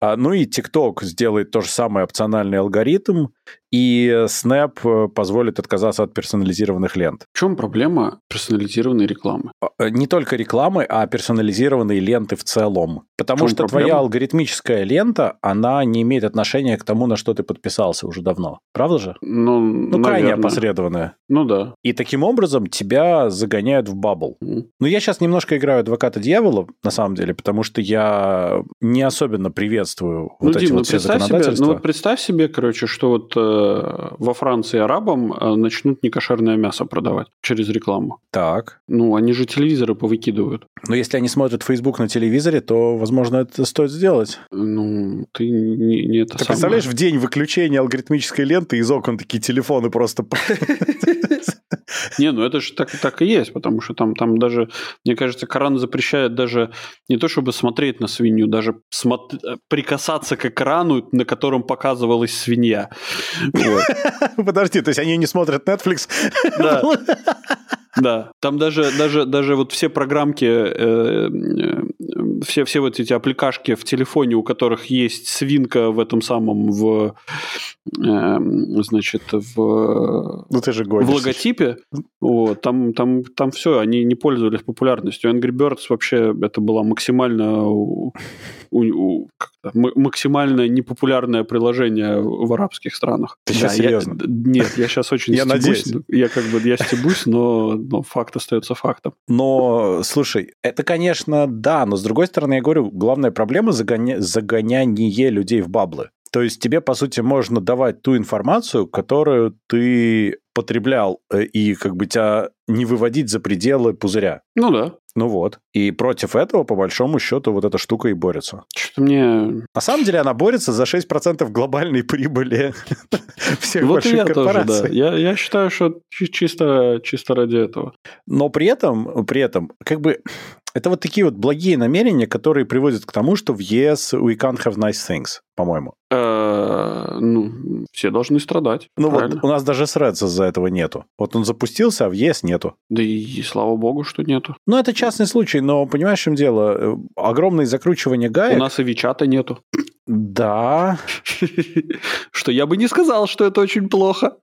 А, ну и TikTok сделает то же самое опциональный алгоритм, и Snap э, позволит отказаться от персонализированных лент. В чем проблема персонализированной рекламы? А, э, не только рекламы, а персонализированные ленты в целом. Потому что проблема? твоя алгоритмическая лента, она не имеет отношения к тому, на что ты подписался уже давно. Правда же? Ну, ну крайне опосредованная. Ну да. И таким образом тебя загоняют в бабл. Mm. Ну, я сейчас немножко играю адвоката дьявола, на самом деле, потому что я не особенно приветствую ну, вот Дим, эти ну, вот все себе, ну вот представь себе, короче, что вот э, во Франции арабам э, начнут некошерное мясо продавать через рекламу. Так. Ну, они же телевизоры повыкидывают. Но если они смотрят Facebook на телевизоре, то, возможно, это стоит сделать. Ну, ты не, не это Ты самое. представляешь, в день выключения алгоритмической ленты из окон такие телефоны просто... *laughs* Не, ну это же так, так и есть, потому что там, там даже, мне кажется, Коран запрещает даже не то, чтобы смотреть на свинью, даже смотри, прикасаться к экрану, на котором показывалась свинья. *laughs* Подожди, то есть они не смотрят Netflix? *laughs* Да. Там даже, даже, даже вот все программки, э, э, все, все вот эти аппликашки в телефоне, у которых есть свинка в этом самом, в, э, значит, в, ну, ты же в логотипе, вот, там, там, там все, они не пользовались популярностью. Angry Birds вообще это была максимально у, у, максимально непопулярное приложение в арабских странах. Ты сейчас да, серьезно? Я, нет, я сейчас очень я стебусь. Надеюсь. Я как бы я стебусь, но, но факт остается фактом. Но, слушай, это, конечно, да, но с другой стороны, я говорю, главная проблема загоня... загоняние людей в баблы. То есть тебе, по сути, можно давать ту информацию, которую ты потреблял, э, и как бы тебя не выводить за пределы пузыря. Ну да. Ну вот. И против этого, по большому счету, вот эта штука и борется. Что-то мне... На самом деле она борется за 6% глобальной прибыли *laughs* всех вот больших я корпораций. Тоже, да. я, я считаю, что чисто, чисто ради этого. Но при этом, при этом, как бы это вот такие вот благие намерения, которые приводят к тому, что в ЕС we can't have nice things, по-моему. Э, э, ну, все должны страдать. Ну правильно. вот у нас даже Threads из-за этого нету. Вот он запустился, а в ЕС нету. Да и, и слава богу, что нету. Ну, это частный случай, но понимаешь, в чем дело? Э, Огромные закручивания гаек. У нас и Вичата нету. Да. *laughs* Что я бы не сказал, что это очень плохо.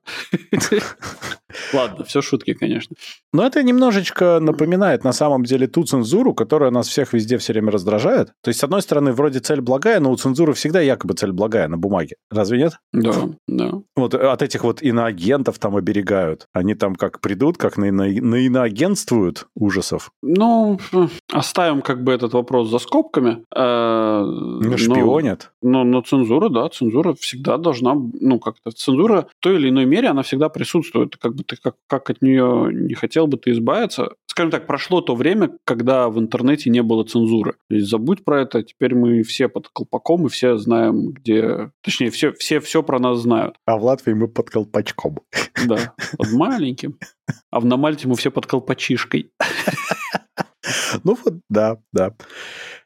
*laughs* Ладно, все шутки, конечно. Но это немножечко напоминает на самом деле ту цензуру, которая нас всех везде все время раздражает. То есть, с одной стороны, вроде цель благая, но у цензуры всегда якобы цель благая на бумаге. Разве нет? Да, да. Вот от этих вот иноагентов там оберегают. Они там как придут, как на, ино... на иноагентствуют ужасов. Ну, оставим как бы этот вопрос за скобками. Э, Ну, шпионят. Но, но цензура, да, цензура всегда должна, ну, как-то цензура в той или иной мере, она всегда присутствует. Как бы ты как, как от нее не хотел бы ты избавиться. Скажем так, прошло то время, когда в интернете не было цензуры. То есть забудь про это, теперь мы все под колпаком и все знаем, где... Точнее, все, все, все про нас знают. А в Латвии мы под колпачком. *laughs* Да, под маленьким. А в на Мальте мы все под колпачишкой. *laughs* Ну вот, да, да.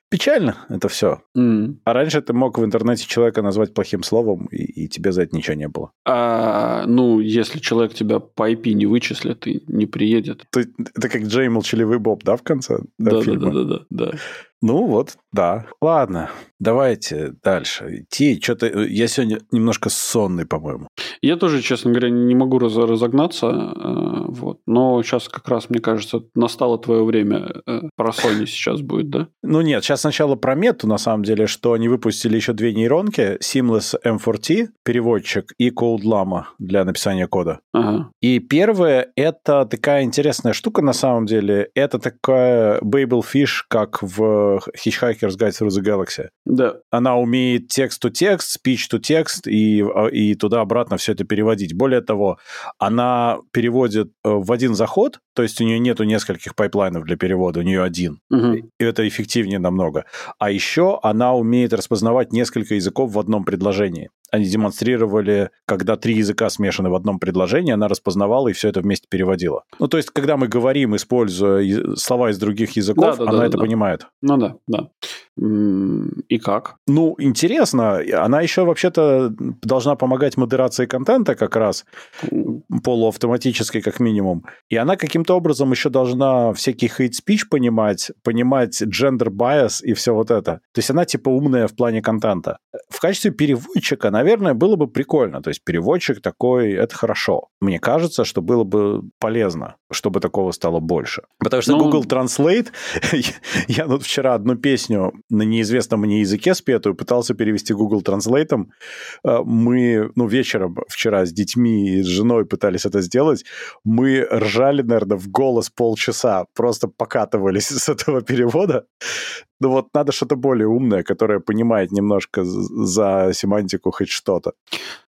Печально это все. Mm. А раньше ты мог в интернете человека назвать плохим словом, и, и тебе за это ничего не было. А, ну, если человек тебя по IP не вычислит и не приедет. Ты, это как Джей Молчаливый Боб, да, в конце да, да, фильма? да, да, да, да. Ну вот, да. Ладно, давайте дальше идти. Что-то я сегодня немножко сонный, по-моему. Я тоже, честно говоря, не могу раз, разогнаться. Э, вот. Но сейчас как раз, мне кажется, настало твое время. Э, про Sony *laughs* сейчас будет, да? Ну нет, сейчас сначала про мету, на самом деле, что они выпустили еще две нейронки. Seamless M4T, переводчик, и Code Llama для написания кода. Ага. И первое, это такая интересная штука, на самом деле. Это такая Babel Fish, как в Hitchhiker's Guide Through the Galaxy. Да. Она умеет текст-то-текст, speech-to-текст и, и туда-обратно все это переводить. Более того, она переводит в один заход, то есть у нее нету нескольких пайплайнов для перевода, у нее один. Угу. И это эффективнее намного. А еще она умеет распознавать несколько языков в одном предложении. Они демонстрировали, когда три языка смешаны в одном предложении, она распознавала и все это вместе переводила. Ну, то есть, когда мы говорим, используя слова из других языков, Да, да, она да, это да. понимает. Ну да, да. И как? Ну, интересно, она еще вообще-то должна помогать модерации контента как раз, полуавтоматической как минимум. И она каким-то образом еще должна всякий speech понимать, понимать bias и все вот это. То есть она типа умная в плане контента. В качестве переводчика, наверное, было бы прикольно. То есть переводчик такой, это хорошо. Мне кажется, что было бы полезно, чтобы такого стало больше. Потому что Ну- Google Translate, *laughs* я тут вчера одну песню на неизвестном мне языке спетую пытался перевести Google Translate. Э, Мы, ну, вечером вчера с детьми и с женой пытались это сделать. Мы ржали, наверное, в голос полчаса, просто покатывались *laughs* с этого перевода. Ну вот надо что-то более умное, которое понимает немножко за семантику хоть что-то.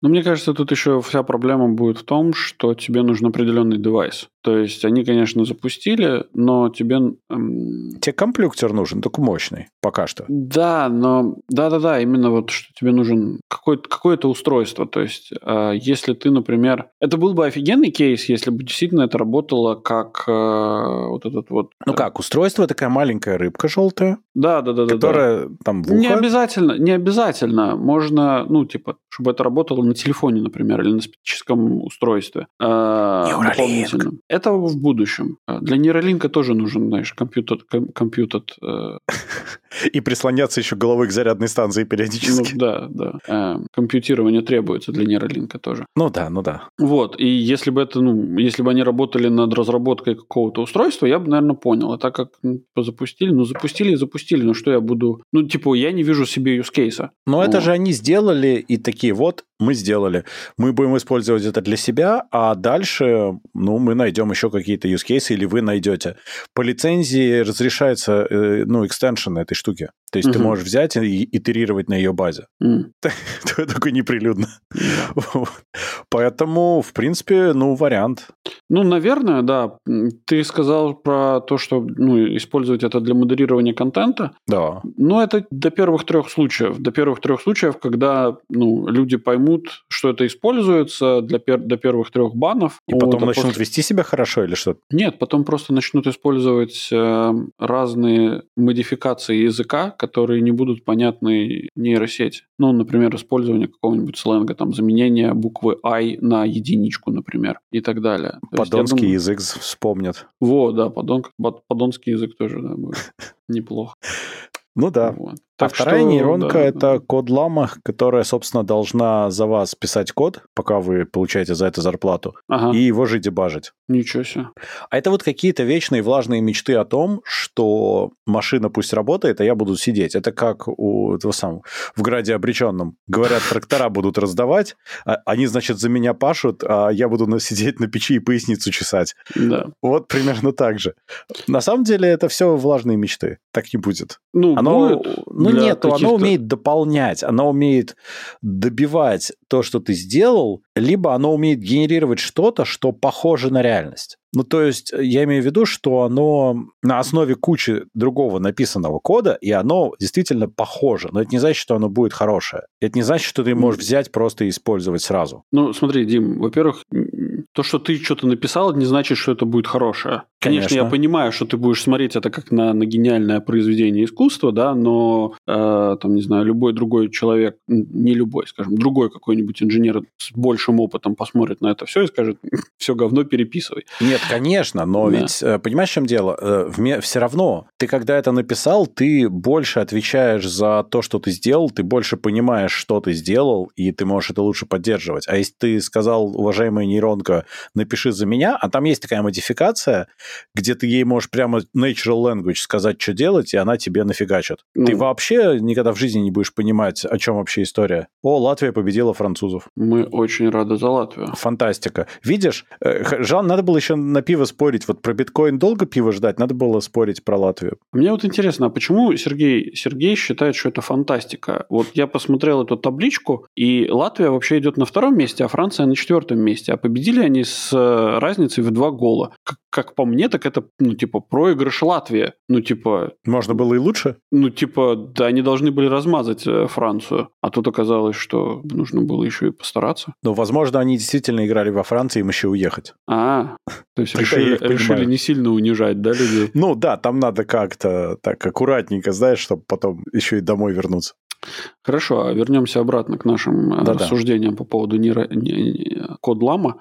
Ну, мне кажется, тут еще вся проблема будет в том, что тебе нужен определенный девайс. То есть они, конечно, запустили, но тебе... эм, Тебе комплюктер нужен, только мощный, пока что. Да, но да-да-да, именно вот что тебе нужен какое-то какое устройство. То есть, э, если ты, например, это был бы офигенный кейс, если бы действительно это работало как э, вот этот вот. Ну как, устройство такая маленькая рыбка желтая, Да, да, да, да. которая там в ухо. Не обязательно, не обязательно. Можно, ну, типа, чтобы это работало на телефоне, например, или на специфическом устройстве. Neuralink. дополнительном. Это в будущем. Э, Для нейролинка тоже нужен, знаешь, компьютер, ком- компьютер. э, И прислоняться еще головой к зарядной станции ну, периодически. да, да. Э, компьютирование требуется для нейролинка тоже. Ну да, ну да. Вот, и если бы это, ну, если бы они работали над разработкой какого-то устройства, я бы, наверное, понял. А так как ну, типа, запустили, ну, запустили и запустили, ну, что я буду... Ну, типа, я не вижу себе юзкейса. Но это Вот. же они сделали и такие, вот, мы сделали. Мы будем использовать это для себя, а дальше, ну, мы найдем еще какие-то use cases, или вы найдете. По лицензии разрешается, э, ну, экстеншн этой штуки. То есть ты Мгм. можешь взять и итерировать на ее базе. М. *laughs* Только неприлюдно. Вот. Поэтому, в принципе, ну, вариант. Ну, наверное, да. Ты сказал про то, что ну, использовать это для модерирования контента. Да. Ну, это до первых трех случаев. До первых трех случаев, когда ну, люди поймут, поймут, что это используется для, пер- для первых трех банов. И потом Вот, а начнут после- вести себя хорошо или что? Нет, потом просто начнут использовать э, разные модификации языка, которые не будут понятны нейросети. Ну, например, использование какого-нибудь сленга, там, заменение буквы I на единичку, например, и так далее. То есть, Подонский думаю- язык вспомнят. Во, да, подонк, под- подонский язык тоже да, будет *laughs* неплохо. Ну да. Вот. А Так вторая что, нейронка да, это код лама, которая, собственно, должна за вас писать код, пока вы получаете за это зарплату, Ага, и его же дебажить. ничего себе. А это вот какие-то вечные влажные мечты о том, что машина пусть работает, а я буду сидеть. Это как у этого самого в граде обреченном. Говорят, трактора будут раздавать, а они, значит, за меня пашут, а я буду сидеть на печи и поясницу чесать. Да. Вот примерно так же. На самом деле это все влажные мечты. Так не будет. Ну, Оно, будет ну нет, оно умеет дополнять, оно умеет добивать то, что ты сделал, либо оно умеет генерировать что-то, что похоже на реальность. Ну, то есть, я имею в виду, что оно на основе кучи другого написанного кода, и оно действительно похоже. Но это не значит, что оно будет хорошее. Это не значит, что ты можешь взять просто и использовать сразу. Ну, смотри, Дим, во-первых, то, что ты что-то написал, не значит, что это будет хорошее. Конечно, Конечно. я понимаю, что ты будешь смотреть это как на, на гениальное произведение искусства, да, но, э, там, не знаю, любой другой человек, не любой, скажем, другой какой-нибудь инженер с большим опытом посмотрит на это все и скажет, *laughs* все говно переписывай. Нет, конечно, но Да. ведь, э, понимаешь, в чем дело? все равно, ты когда это написал, ты больше отвечаешь за то, что ты сделал, ты больше понимаешь, что ты сделал, и ты можешь это лучше поддерживать. А если ты сказал, уважаемая нейронка, напиши за меня, а там есть такая модификация, где ты ей можешь прямо natural language сказать, что делать, и она тебе нафигачит. Ну. Ты вообще никогда в жизни не будешь понимать, о чем вообще история. О, Латвия победила французов. Мы очень рады за Латвию. Фантастика. Видишь, э, Жан, надо было еще на пиво спорить. Вот про биткоин долго пиво ждать, надо было спорить про Латвию. Мне вот интересно, а почему Сергей, Сергей считает, что это фантастика? Вот я посмотрел эту табличку, и Латвия вообще идет на втором месте, а Франция на четвертом месте. А победили они с э, разницей в два гола. Как, как по мне, так это, ну, типа, проигрыш Латвии. Ну, типа, Можно было и лучше. ну, типа, да, они должны были размазать э, Францию. А тут оказалось, что нужно было еще и постараться. Но, возможно, они действительно играли во Франции, им еще уехать. А, то есть *laughs* решили, решили не сильно унижать, да, людей? Ну да, там надо как-то так аккуратненько, знаешь, чтобы потом еще и домой вернуться. Хорошо, а вернемся обратно к нашим э, Да-да. рассуждениям по поводу нейро... не- не- код лама.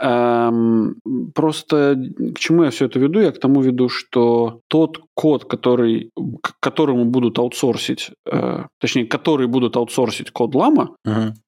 Эм, просто к чему я все это веду? Я к тому веду, что тот код, который, к которому будут аутсорсить, э, точнее, который будут аутсорсить код лама,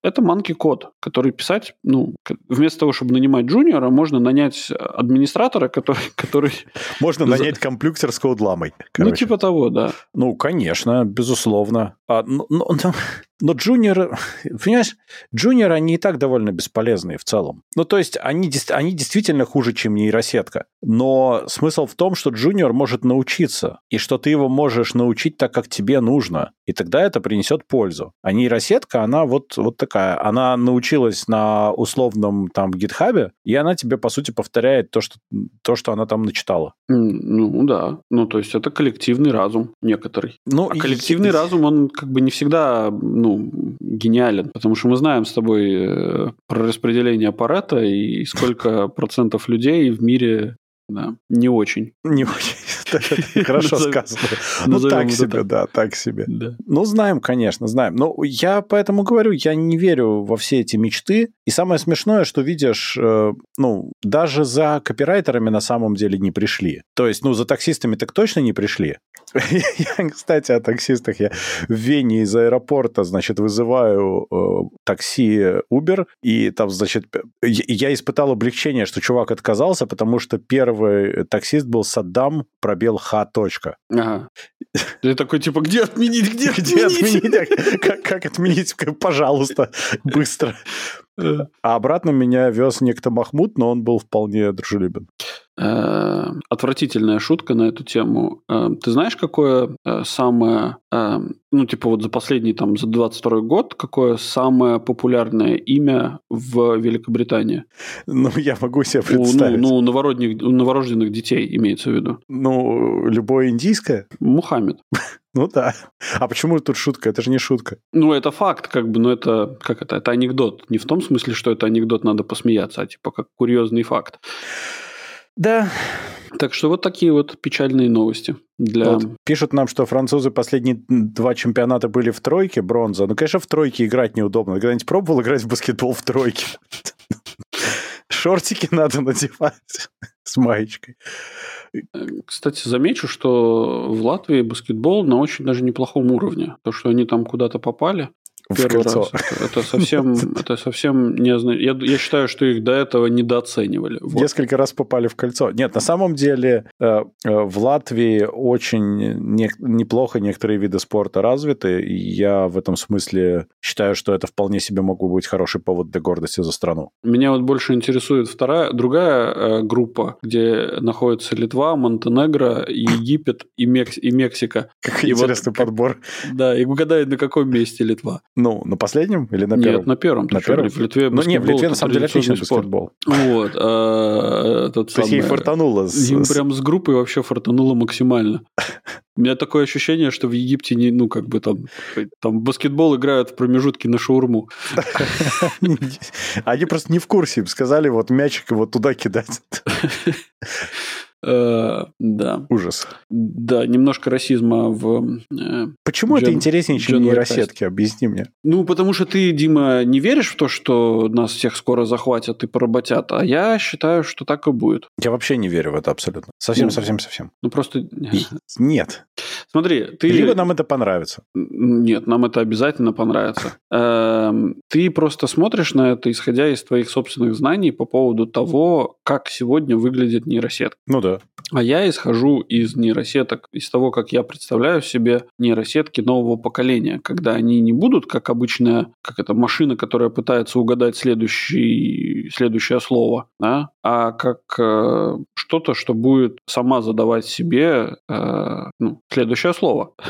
это манки код, который писать, ну, вместо того, чтобы нанимать джуниора, можно нанять администратора, который, *laughs* который Можно нанять комплюктер с коудламой. ну, короче. типа того, да. Ну, конечно, безусловно. А, но, но, но- но джуниоры, понимаешь, джуниоры, они и так довольно бесполезные в целом. Ну, то есть, они, они действительно хуже, чем нейросетка. Но смысл в том, что джуниор может научиться, и что ты его можешь научить так, как тебе нужно. И тогда это принесет пользу. А нейросетка, она вот, вот такая. Она научилась на условном там гитхабе, и она тебе, по сути, повторяет то, что, то, что она там начитала. Ну, да. Ну, то есть это коллективный разум некоторый. Ну, А и- коллективный разум, он как бы не всегда ну, гениален, потому что мы знаем с тобой э, про распределение Паретта и сколько процентов людей в мире да, не очень. Не очень. *laughs* Хорошо сказано. Ну, так себе, да, так себе. Ну, знаем, конечно, знаем. Но я поэтому говорю, я не верю во все эти мечты. И самое смешное, что видишь, э, ну, даже за копирайтерами на самом деле не пришли. То есть, ну, за таксистами так точно не пришли. *laughs* Я, кстати, о таксистах. Я в Вене из аэропорта, значит, вызываю э, такси Uber, и там, значит, я я испытал облегчение, что чувак отказался, потому что первый таксист был Саддам, пробел Х. точка. Ага. Ты такой, типа, где отменить, где, *laughs* Где отменить? Как, как отменить? Пожалуйста, быстро. А обратно меня вез некто Махмуд, но он был вполне дружелюбен. Э, отвратительная шутка на эту тему. Э, ты знаешь, какое э, самое, э, ну, типа вот за последний, там, за 22 год, какое самое популярное имя в Великобритании? Ну, я могу себе представить. У, ну, ну, новородных, новорожденных детей имеется в виду. Ну, любое индийское? Мухаммед. *laughs* Ну да. А почему тут шутка? Это же не шутка. Ну, это факт, как бы, но это, как это, это анекдот. Не в том смысле, что это анекдот, надо посмеяться, а типа как курьезный факт. Да. Так что вот такие вот печальные новости. Для... Вот пишут нам, что французы последние два чемпионата были в тройке, бронза. Ну, конечно, в тройке играть неудобно. Когда-нибудь пробовал играть в баскетбол в тройке? *laughs* Шортики надо надевать *laughs* с маечкой. Кстати, замечу, что в Латвии баскетбол на очень даже неплохом уровне. То, что они там куда-то попали, первый раз. Это, совсем, *laughs* это совсем не я, я считаю, что их до этого недооценивали. Вот. Несколько раз попали в кольцо. Нет, на самом деле э, э, в Латвии очень не, неплохо некоторые виды спорта развиты. И я в этом смысле считаю, что это вполне себе мог бы быть хороший повод для гордости за страну. Меня вот больше интересует вторая, другая э, группа, где находится Литва, Монтенегро, Египет и, Мекс, и Мексика. Какой и интересный вот, подбор. Да, и угадает, на каком месте Литва. Ну, на последнем или на первом? Нет, на первом. На первом? В Литве Ну, нет, в Литве на самом деле отличный баскетбол. Вот. А, То есть ей фартануло. Им прям с группой вообще фартануло максимально. У меня такое ощущение, что в Египте не, ну, как бы там, там баскетбол играют в промежутке на шаурму. *laughs* Они просто не в курсе, им сказали вот мячик его туда кидать. *laughs* Э, да. Ужас. Да, немножко расизма в... Э, Почему это интереснее, чем нейросетки? Объясни мне. Ну, потому что ты, Дима, не веришь в то, что нас всех скоро захватят и поработят, а я считаю, что так и будет. Я вообще не верю в это абсолютно. Совсем, ну, совсем, совсем. Ну, просто... *laughs* Нет. Смотри, ты... Либо нам это понравится. Нет, нам это обязательно понравится. Эм, ты просто смотришь на это, исходя из твоих собственных знаний по поводу того, как сегодня выглядит нейросетка. Ну да. А я исхожу из нейросеток, из того, как я представляю себе нейросетки нового поколения, когда они не будут, как обычная, как это, машина, которая пытается угадать следующий, следующее слово, да? а как э, что-то, что будет сама задавать себе э, ну, следующее слово. *laughs*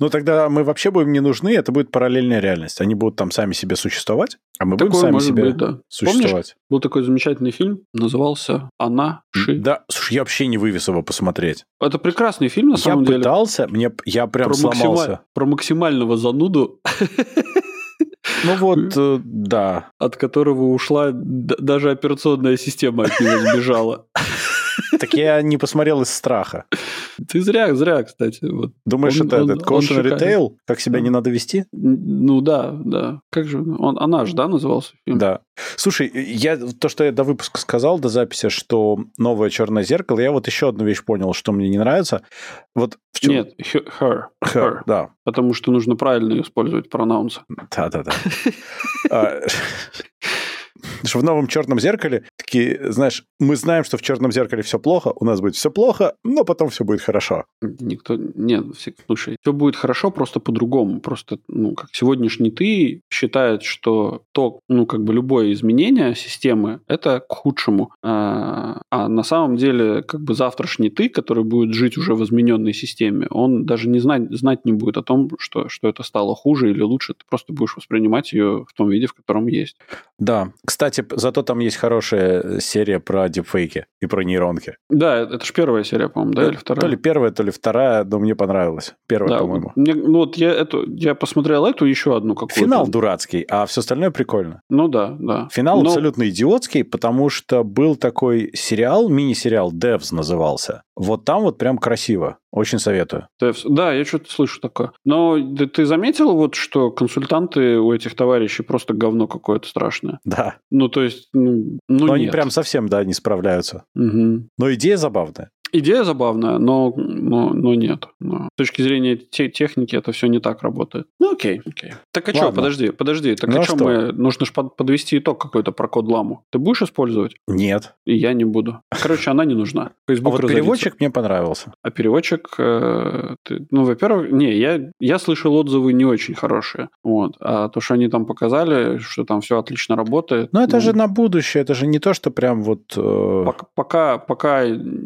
Ну, тогда мы вообще будем не нужны, это будет параллельная реальность. Они будут там сами себе существовать, а мы будем сами себе существовать. был такой замечательный фильм, назывался «Она, Ши». Да, слушай, я вообще не вывез его посмотреть. Это прекрасный фильм, на самом деле. Я пытался, мне, я прям про сломался. Про максимального зануду. *laughs* Ну вот, э, да. От которого ушла даже операционная система от него сбежала. *laughs* Так я не посмотрел из страха. Ты зря, зря, кстати. Вот. Думаешь, он, это он, этот caution retail? Как себя не надо вести? Ну да, да. Как же? Он, она же, да, назывался фильм? Да. Слушай, я то, что я до выпуска сказал, до записи, что новое черное зеркало, я вот еще одну вещь понял, что мне не нравится. Вот в чем... Нет, her. Her, her да. Потому что нужно правильно использовать пронаунсы. Да-да-да. *laughs* А, что в новом черном зеркале такие, знаешь, мы знаем, что в черном зеркале все плохо, у нас будет все плохо, но потом все будет хорошо. Никто, нет, слушай, все будет хорошо просто по-другому. Просто, ну, как сегодняшний ты считает, что то, ну, как бы любое изменение системы, это к худшему. А, а на самом деле, как бы завтрашний ты, который будет жить уже в измененной системе, он даже не знать, знать не будет о том, что, что это стало хуже или лучше. Ты просто будешь воспринимать ее в том виде, в котором есть. Да. Кстати, зато там есть хорошая серия про дипфейки и про нейронки. Да, это же первая серия, по-моему, да, или вторая? То ли первая, то ли вторая, но мне понравилась. Первая, да, по-моему. Мне, ну вот я, эту, я посмотрел эту еще одну какую-то. Финал дурацкий, а все остальное прикольно. Ну да, да. Финал но... абсолютно идиотский, потому что был такой сериал, мини-сериал, Devs назывался. Вот там вот прям красиво. Очень советую. Да, я что-то слышу такое. Но ты заметил, вот, что консультанты у этих товарищей просто говно какое-то страшное? Да. Ну, то есть, ну, ну Но нет. они прям совсем, да, не справляются. Угу. Но идея забавная. Идея забавная, но, но, но нет. Но с точки зрения те, техники это все не так работает. Ну окей, окей. Так а что, подожди, подожди. Так ну, а что мы... Нужно же подвести итог какой-то про код ламу. Ты будешь использовать? Нет. И я не буду. Короче, она не нужна. Facebook а вот переводчик мне понравился. А переводчик, э, ты, ну, во-первых, не, я, я слышал отзывы не очень хорошие. Вот. А то, что они там показали, что там все отлично работает. Но это ну, же на будущее, это же не то, что прям вот... Э... Пока, пока, пока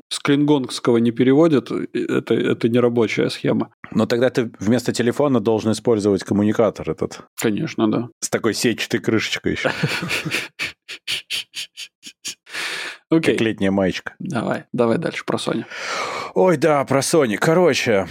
с клингонгского не переводят, это, это не рабочая схема. Но тогда ты вместо телефона должен использовать коммуникатор этот. Конечно, да. С такой сетчатой крышечкой еще. Окей. Как летняя маечка. Давай, давай дальше про Sony. Ой, да, про Sony. Короче,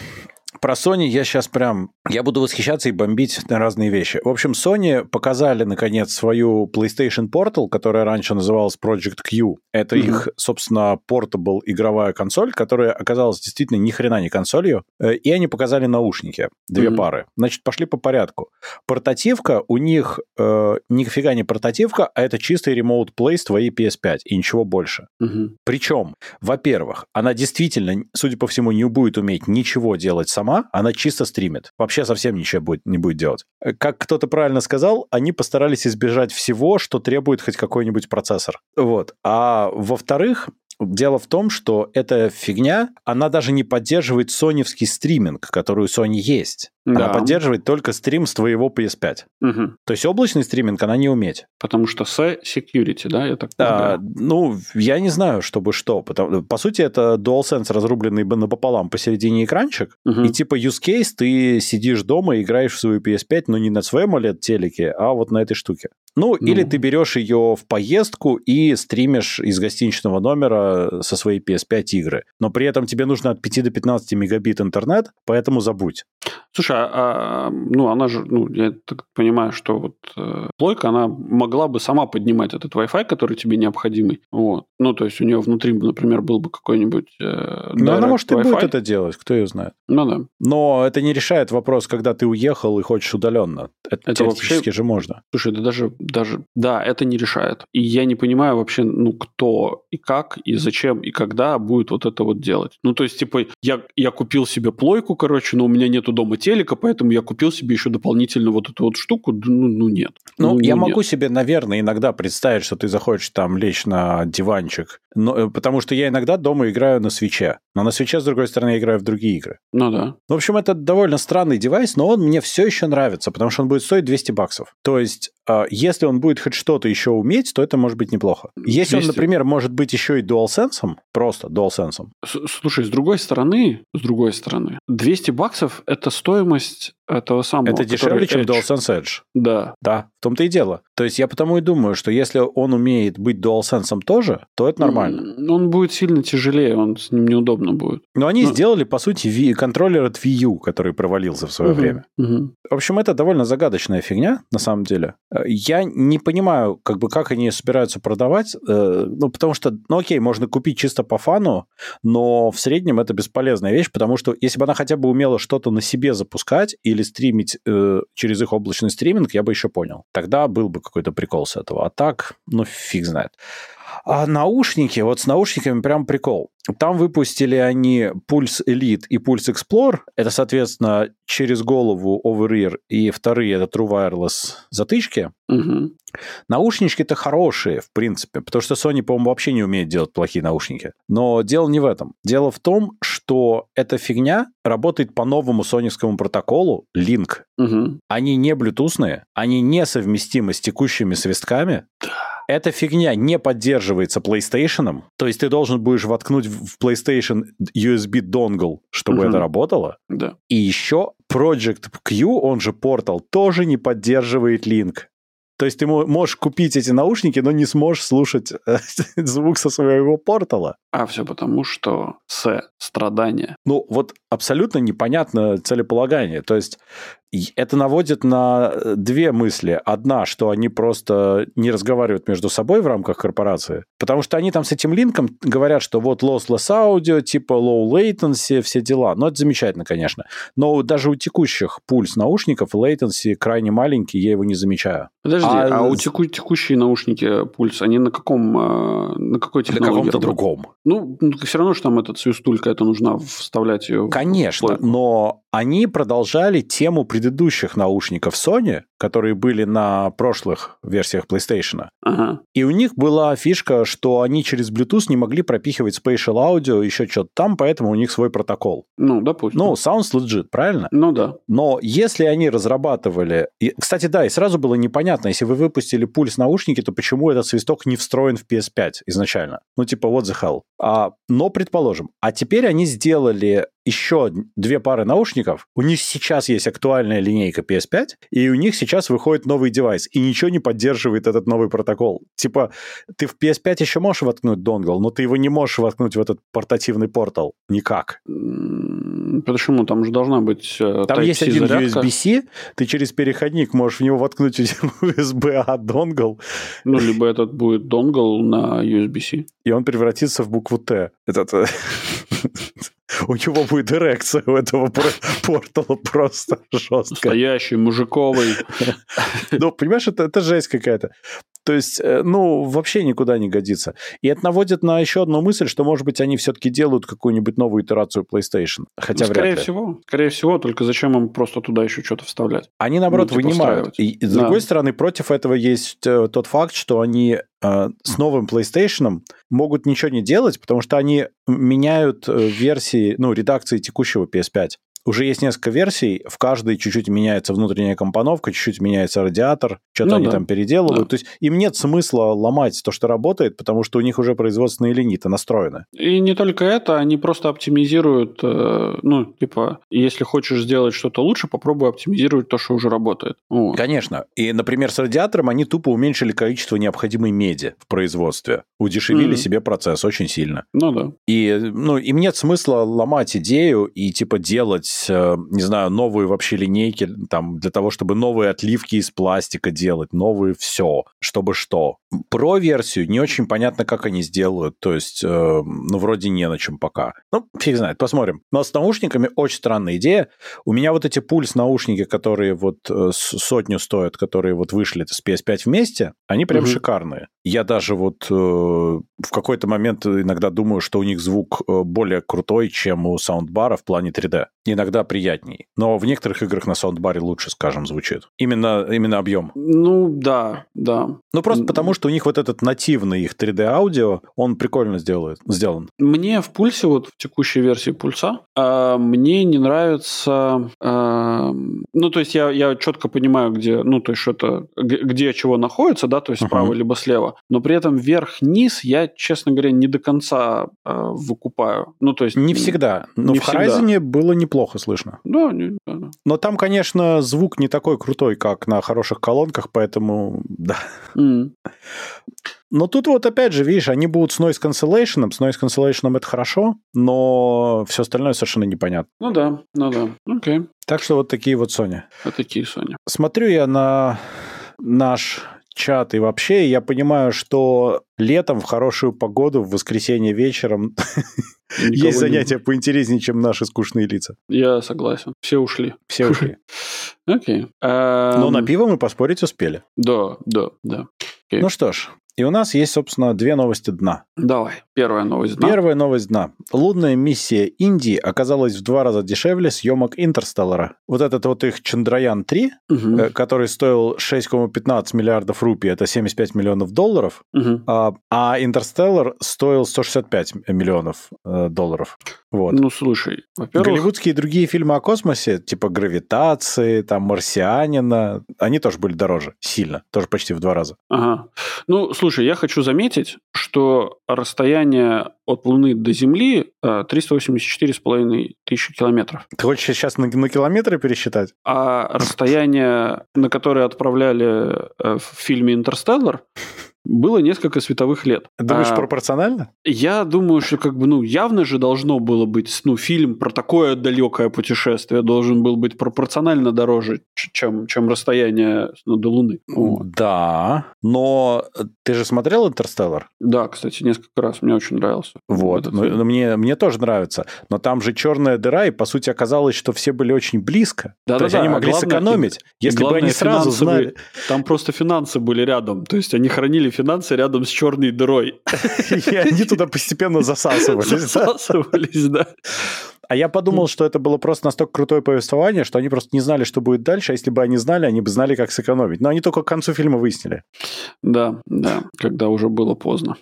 про Sony я сейчас прям... Я буду восхищаться и бомбить на разные вещи. В общем, Sony показали, наконец, свою PlayStation Portal, которая раньше называлась Project Q. Это mm-hmm. их, собственно, portable игровая консоль, которая оказалась действительно ни хрена не консолью. Э, и они показали наушники. Две mm-hmm. пары. Значит, пошли по порядку. Портативка у них э, нифига не портативка, а это чистый remote play с твоей PS5 и ничего больше. Mm-hmm. Причем, во-первых, она действительно, судя по всему, не будет уметь ничего делать сама, она чисто стримит. Вообще совсем ничего будет, не будет делать. Как кто-то правильно сказал, они постарались избежать всего, что требует хоть какой-нибудь процессор. Вот. А во-вторых, Дело в том, что эта фигня, она даже не поддерживает соневский стриминг, который у Sony есть. Да. Она поддерживает только стрим с твоего PS5. Угу. То есть облачный стриминг она не уметь. Потому что с security, да, я так понимаю? А, ну, я не знаю, чтобы что. Потому, по сути, это DualSense, разрубленный напополам посередине экранчик. Угу. И типа use case, ты сидишь дома и играешь в свою PS5, но не на своем OLED-телеке, а вот на этой штуке. Ну, ну, или ты берешь ее в поездку и стримишь из гостиничного номера со своей PS5 игры. Но при этом тебе нужно от 5 до 15 мегабит интернет, поэтому забудь. Слушай, а, а ну она же, ну, я так понимаю, что вот э, плойка, она могла бы сама поднимать этот Wi-Fi, который тебе необходимый. Вот. Ну, то есть у нее внутри, например, был бы какой-нибудь... Э, ну, она может и будет это делать, кто ее знает. Ну да. Но это не решает вопрос, когда ты уехал и хочешь удаленно. Это, это вообще же можно. Слушай, да даже даже, да, это не решает. И я не понимаю вообще, ну, кто и как, и зачем, и когда будет вот это вот делать. Ну, то есть, типа, я, я купил себе плойку, короче, но у меня нету дома телека, поэтому я купил себе еще дополнительно вот эту вот штуку. Ну, ну нет. Ну, ну я ну, могу нет. себе, наверное, иногда представить, что ты захочешь там лечь на диванчик, но, э, потому что я иногда дома играю на свече. Но на свече, с другой стороны, я играю в другие игры. Ну да. В общем, это довольно странный девайс, но он мне все еще нравится, потому что он будет стоить 200 баксов. То есть, если он будет хоть что-то еще уметь, то это может быть неплохо. Если 200. он, например, может быть еще и DualSense, просто DualSense. Слушай, с другой стороны, с другой стороны, 200 баксов – это стоимость этого самого. Это дешевле, чем DualSense Edge. Да. Да, в том-то и дело. То есть я потому и думаю, что если он умеет быть DualSense тоже, то это нормально. Он будет сильно тяжелее, он с ним неудобно будет. Но они Но... сделали, по сути, Wii, контроллер от Wii U, который провалился в свое угу, время. Угу. В общем, это довольно загадочная фигня, на самом деле. Я не понимаю, как бы, как они собираются продавать, э, ну, потому что, ну, окей, можно купить чисто по фану, но в среднем это бесполезная вещь, потому что если бы она хотя бы умела что-то на себе запускать и или стримить э, через их облачный стриминг, я бы еще понял. Тогда был бы какой-то прикол с этого. А так, ну, фиг знает. А наушники, вот с наушниками прям прикол. Там выпустили они Pulse Elite и Pulse Explore. Это, соответственно, через голову over-ear и вторые это True Wireless затычки. Угу. Наушнички-то хорошие, в принципе, потому что Sony, по-моему, вообще не умеет делать плохие наушники. Но дело не в этом. Дело в том, что эта фигня работает по новому соневскому протоколу Link. Угу. Они не блютусные, они не совместимы с текущими свистками. Да эта фигня не поддерживается PlayStation, то есть ты должен будешь воткнуть в PlayStation USB донгл, чтобы угу. это работало. Да. И еще Project Q, он же Portal, тоже не поддерживает Link. То есть ты можешь купить эти наушники, но не сможешь слушать э, *laughs* звук со своего портала. А все потому, что с страдания. Ну, вот абсолютно непонятно целеполагание. То есть это наводит на э, две мысли. Одна, что они просто не разговаривают между собой в рамках корпорации, потому что они там с этим линком говорят, что вот lossless audio, типа low latency, все дела. Ну, это замечательно, конечно. Но даже у текущих пульс наушников latency крайне маленький, я его не замечаю. Подожди, а, а у теку- текущие наушники пульс, они на каком, э, на какой технологии? На каком-то другом. Ну, все равно, что там эта свистулька, это нужна вставлять ее. Конечно, в но они продолжали тему предыдущих наушников Sony, которые были на прошлых версиях PlayStation. Ага. И у них была фишка, что они через Bluetooth не могли пропихивать Spatial Audio, еще что-то там, поэтому у них свой протокол. Ну, допустим. Ну, sounds legit, правильно? Ну, да. Но если они разрабатывали... И, кстати, да, и сразу было непонятно, если вы выпустили пульс наушники, то почему этот свисток не встроен в PS5 изначально? Ну, типа, what the hell? А, но, предположим, а теперь они сделали еще две пары наушников. У них сейчас есть актуальная линейка PS5, и у них сейчас выходит новый девайс, и ничего не поддерживает этот новый протокол. Типа, ты в PS5 еще можешь воткнуть донгл, но ты его не можешь воткнуть в этот портативный портал. Никак. Почему? Там же должна быть э, Там есть один USB-C, ты через переходник можешь в него воткнуть USB-A *laughs* донгл. Ну, либо этот будет донгл на USB-C. И он превратится в букву Т. Этот э, *laughs* у него будет эрекция у этого портала просто жестко. Настоящий, мужиковый. *laughs* Ну, понимаешь, это, это жесть какая-то. То есть, э, ну, вообще никуда не годится. И это наводит на еще одну мысль, что, может быть, они все-таки делают какую-нибудь новую итерацию PlayStation. Хотя ну, скорее вряд ли. всего. Скорее всего, только зачем им просто туда еще что-то вставлять? Они, наоборот, ну, типа вынимают. И, с да. другой стороны, против этого есть э, тот факт, что они э, с новым PlayStation могут ничего не делать, потому что они меняют э, версии, ну, редакции текущего PS5 уже есть несколько версий, в каждой чуть-чуть меняется внутренняя компоновка, чуть-чуть меняется радиатор, что-то ну, они да. там переделывают. Да. То есть им нет смысла ломать то, что работает, потому что у них уже производственные линии-то настроены. И не только это, они просто оптимизируют, э, ну, типа, если хочешь сделать что-то лучше, попробуй оптимизировать то, что уже работает. Вот. Конечно. И, например, с радиатором они тупо уменьшили количество необходимой меди в производстве. Удешевили mm-hmm. себе процесс очень сильно. Ну да. И, ну, им нет смысла ломать идею и, типа, делать делать, э, не знаю, новые вообще линейки, там, для того, чтобы новые отливки из пластика делать, новые все, чтобы что. Про версию не очень понятно, как они сделают, то есть, э, ну, вроде не на чем пока. Ну, фиг знает, посмотрим. Но с наушниками очень странная идея. У меня вот эти пульс-наушники, которые вот э, сотню стоят, которые вот вышли с PS5 вместе, они прям угу. шикарные. Я даже вот в какой-то момент иногда думаю, что у них звук более крутой, чем у саундбара в плане 3D. Иногда приятней. Но в некоторых играх на саундбаре лучше, скажем, звучит. Именно, именно объем. Ну, да, да. Ну, просто потому, что у них вот этот нативный их 3D-аудио, он прикольно сделает, сделан. Мне в пульсе, вот в текущей версии пульса, э, мне не нравится... Э, ну, то есть я, я четко понимаю, где, ну, то есть что-то, где чего находится, да, то есть uh-huh. справа либо слева но при этом вверх-низ я, честно говоря, не до конца э, выкупаю. Ну, то есть... Не всегда. Но не в Horizon было неплохо слышно. Да, не, да, да. Но там, конечно, звук не такой крутой, как на хороших колонках, поэтому да. Mm. Но тут вот опять же, видишь, они будут с noise cancellation. С noise cancellation это хорошо, но все остальное совершенно непонятно. Ну да, ну да, окей. Так что вот такие вот Sony. Вот такие Sony. Смотрю я на наш чат и вообще, я понимаю, что летом в хорошую погоду, в воскресенье вечером есть занятия поинтереснее, чем наши скучные лица. Я согласен. Все ушли. Все ушли. *laughs* Окей. Но на пиво мы поспорить успели. Да, да, да. Ну что ж, и у нас есть, собственно, две новости дна. Давай, первая новость дна. Первая новость дна. Лунная миссия Индии оказалась в два раза дешевле съемок Интерстеллара. Вот этот вот их Чандраян-3, угу. Э, который стоил 6,15 миллиардов рупий, это 75 миллионов долларов, угу. а, а Интерстеллар стоил 165 миллионов э, долларов. Вот. Ну, слушай, во-первых... Голливудские и другие фильмы о космосе, типа «Гравитации», там «Марсианина», они тоже были дороже, сильно, тоже почти в два раза. Ага. Ну, слушай, Слушай, я хочу заметить, что расстояние от Луны до Земли 384,5 э, тысячи километров. Ты хочешь сейчас на, на километры пересчитать? А расстояние, на которое отправляли э, в фильме «Интерстеллар», было несколько световых лет. Думаешь, а, пропорционально? Я думаю, что как бы, ну, явно же должно было быть, ну, фильм про такое далекое путешествие должен был быть пропорционально дороже, чем, чем расстояние ну, до Луны. Вот. Да, но ты же смотрел «Интерстеллар»? Да, кстати, несколько раз. Мне очень нравился. Вот, ну, мне, мне тоже нравится. Но там же черная дыра, и, по сути, оказалось, что все были очень близко. Да, То да, есть да. они могли главное, сэкономить, если бы они сразу знали. Там просто финансы были рядом. То есть они хранили финансы рядом с черной дырой. И они туда постепенно засасывались. Засасывались, да. А я подумал, что это было просто настолько крутое повествование, что они просто не знали, что будет дальше, а если бы они знали, они бы знали, как сэкономить. Но они только к концу фильма выяснили. Да, да, когда уже было поздно.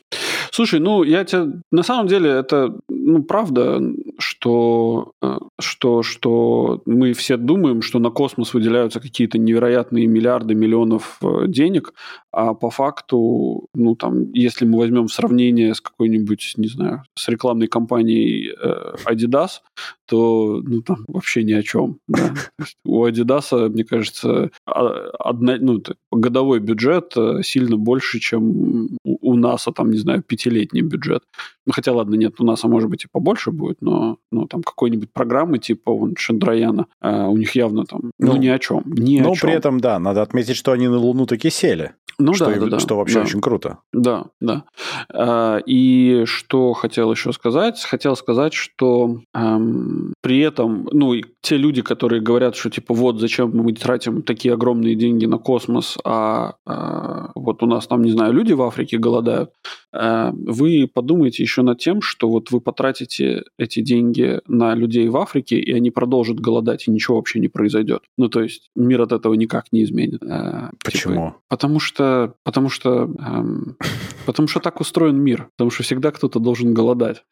Слушай, ну, я тебе... На самом деле, это, ну, правда, что, э, что, что мы все думаем, что на космос выделяются какие-то невероятные миллиарды, миллионов э, денег, а по факту, ну, там, если мы возьмем сравнение с какой-нибудь, не знаю, с рекламной кампанией э, Adidas, то, ну, там вообще ни о чем. Да. *laughs* У Adidas, мне кажется, а, одна, ну, годовой бюджет сильно больше, чем у НАСА, там, не знаю, пятилетний бюджет. Ну, хотя, ладно, нет, у НАСА, может быть, и побольше будет, но ну, там какой-нибудь программы типа вон, Шандраяна, э, у них явно там, ну, ну ни о чем. Ни но о чем. при этом, да, надо отметить, что они на Луну таки сели. Ну что, да, да, да. Что вообще да. очень круто. Да, да. А, и что хотел еще сказать? Хотел сказать, что эм, при этом, ну, те люди, которые говорят, что типа вот зачем мы тратим такие огромные деньги на космос, а, а вот у нас там, не знаю, люди в Африке голодают, э, вы подумайте еще над тем, что вот вы потратите эти деньги на людей в Африке, и они продолжат голодать, и ничего вообще не произойдет. Ну, то есть мир от этого никак не изменит. Э, Почему? Типа, потому что потому что, эм, потому что так устроен мир, потому что всегда кто-то должен голодать.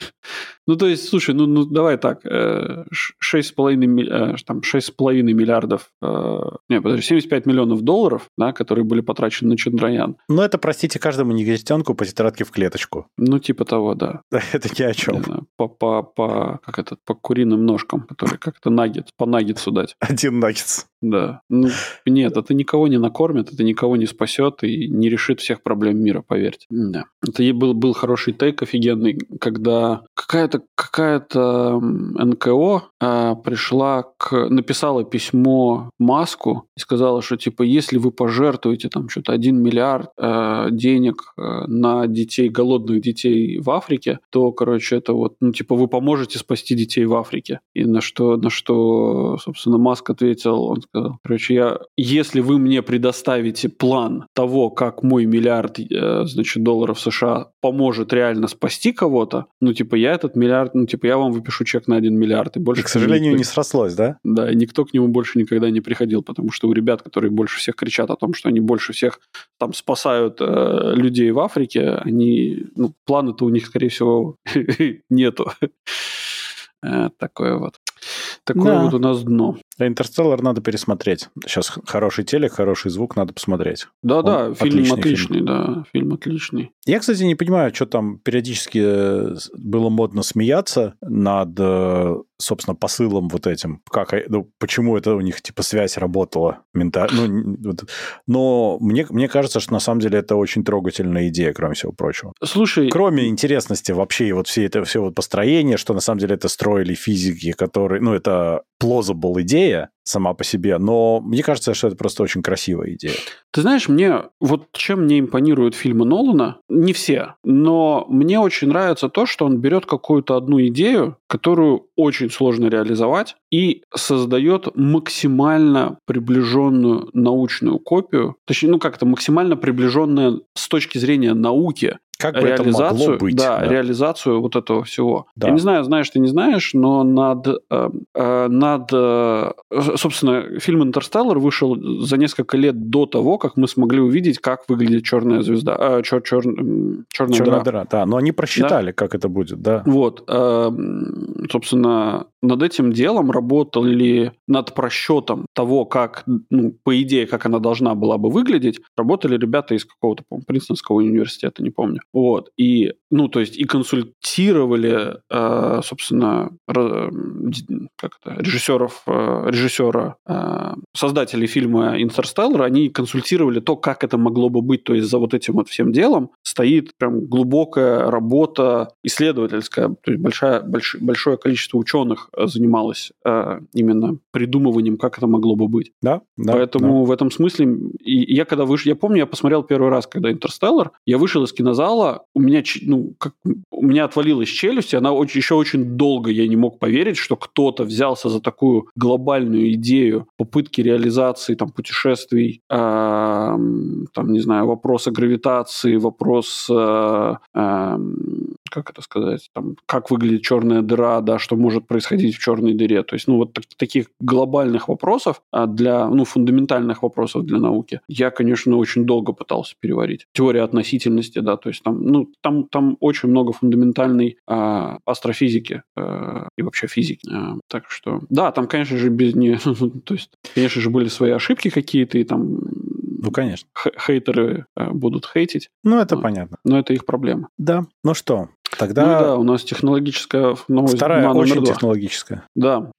Ну, то есть, слушай, ну, ну давай так, э, 6,5, э, там, 6,5 миллиардов, э, не, подожди, 75 миллионов долларов, да, которые были потрачены на Чандраян. Ну, это, простите, каждому негритенку по тетрадке в клеточку. *laughs* Ну, типа того, да. это ни о чем. По, по, по, как это, по куриным ножкам, которые как-то наггет, по наггетсу дать. Один наггетс. Да. Ну, нет, это никого не накормит, это никого не спасет и не решит всех проблем мира, поверьте. Да. Это был, был хороший тейк офигенный, когда какая-то какая-то НКО а, пришла к... написала письмо Маску и сказала, что типа если вы пожертвуете там что-то 1 миллиард а, денег а, на детей, голодных детей в Африке, то, короче, это вот, ну типа вы поможете спасти детей в Африке. И на что, на что, собственно, Маск ответил, он сказал, короче, я, если вы мне предоставите план того, как мой миллиард, э, значит, долларов США поможет реально спасти кого-то, ну, типа, я этот миллиард, ну, типа, я вам выпишу чек на один миллиард. И, больше и к сожалению, никто... не срослось, да? Да, и никто к нему больше никогда не приходил, потому что у ребят, которые больше всех кричат о том, что они больше всех там спасают э, людей в Африке, они, ну, плана-то у них, скорее всего, *laughs* нету. Э, такое вот. Такое да. вот у нас дно. Интерстеллар надо пересмотреть. Сейчас хороший телек, хороший звук, надо посмотреть. Да-да, фильм отличный, отличный фильм. да, фильм отличный. Я, кстати, не понимаю, что там периодически э, было модно смеяться над, э, собственно, посылом вот этим. Как, ну, почему это у них, типа, связь работала ментально. Ну, но мне, мне кажется, что на самом деле это очень трогательная идея, кроме всего прочего. Слушай... Кроме интересности вообще и вот все это все вот построение, что на самом деле это строили физики, которые... Ну, это plausible идея сама по себе, но мне кажется, что это просто очень красивая идея. Ты знаешь, мне вот чем мне импонируют фильмы Нолана, не все, но мне очень нравится то, что он берет какую-то одну идею, которую очень сложно реализовать, и создает максимально приближенную научную копию, точнее, ну как-то максимально приближенная с точки зрения науки как бы это могло быть. Да, да, реализацию вот этого всего. Да. Я не знаю, знаешь ты, не знаешь, но над, э, э, над э, собственно, фильм «Интерстеллар» вышел за несколько лет до того, как мы смогли увидеть, как выглядит черная звезда, э, чер, чер, черная, черная дыра. дыра. Да, но они просчитали, да? как это будет, да. Вот, э, собственно, над этим делом работали над просчетом того, как, ну, по идее, как она должна была бы выглядеть, работали ребята из какого-то, по-моему, Принстонского университета, не помню. Вот. И, ну, то есть и консультировали, э, собственно, как это, режиссеров, э, режиссера, э, создателей фильма «Интерстеллар», они консультировали то, как это могло бы быть. То есть за вот этим вот всем делом стоит прям глубокая работа исследовательская, то есть большая, больш, большое количество ученых занималась э, именно придумыванием, как это могло бы быть. Да, да. Поэтому да. в этом смысле, и я когда вышел, я помню, я посмотрел первый раз, когда «Интерстеллар», я вышел из кинозала, у меня, ну, как, у меня отвалилась челюсть, и она очень, еще очень долго, я не мог поверить, что кто-то взялся за такую глобальную идею попытки реализации там путешествий, э, там, не знаю, вопроса гравитации, вопрос э, э, как это сказать, там, как выглядит черная дыра, да, что может происходить в черной дыре. То есть, ну, вот так, таких глобальных вопросов а для, ну, фундаментальных вопросов для науки я, конечно, очень долго пытался переварить. Теория относительности, да, то есть там, ну, там, там очень много фундаментальной а, астрофизики а, и вообще физики. А, так что, да, там, конечно же, без не, *laughs* то есть, конечно же, были свои ошибки какие-то и там ну, конечно. Хейтеры будут хейтить. Ну, это но, понятно. Но это их проблема. Да. Ну что, Тогда... Ну да, у нас технологическая новость. Вторая очень технологическая. Да.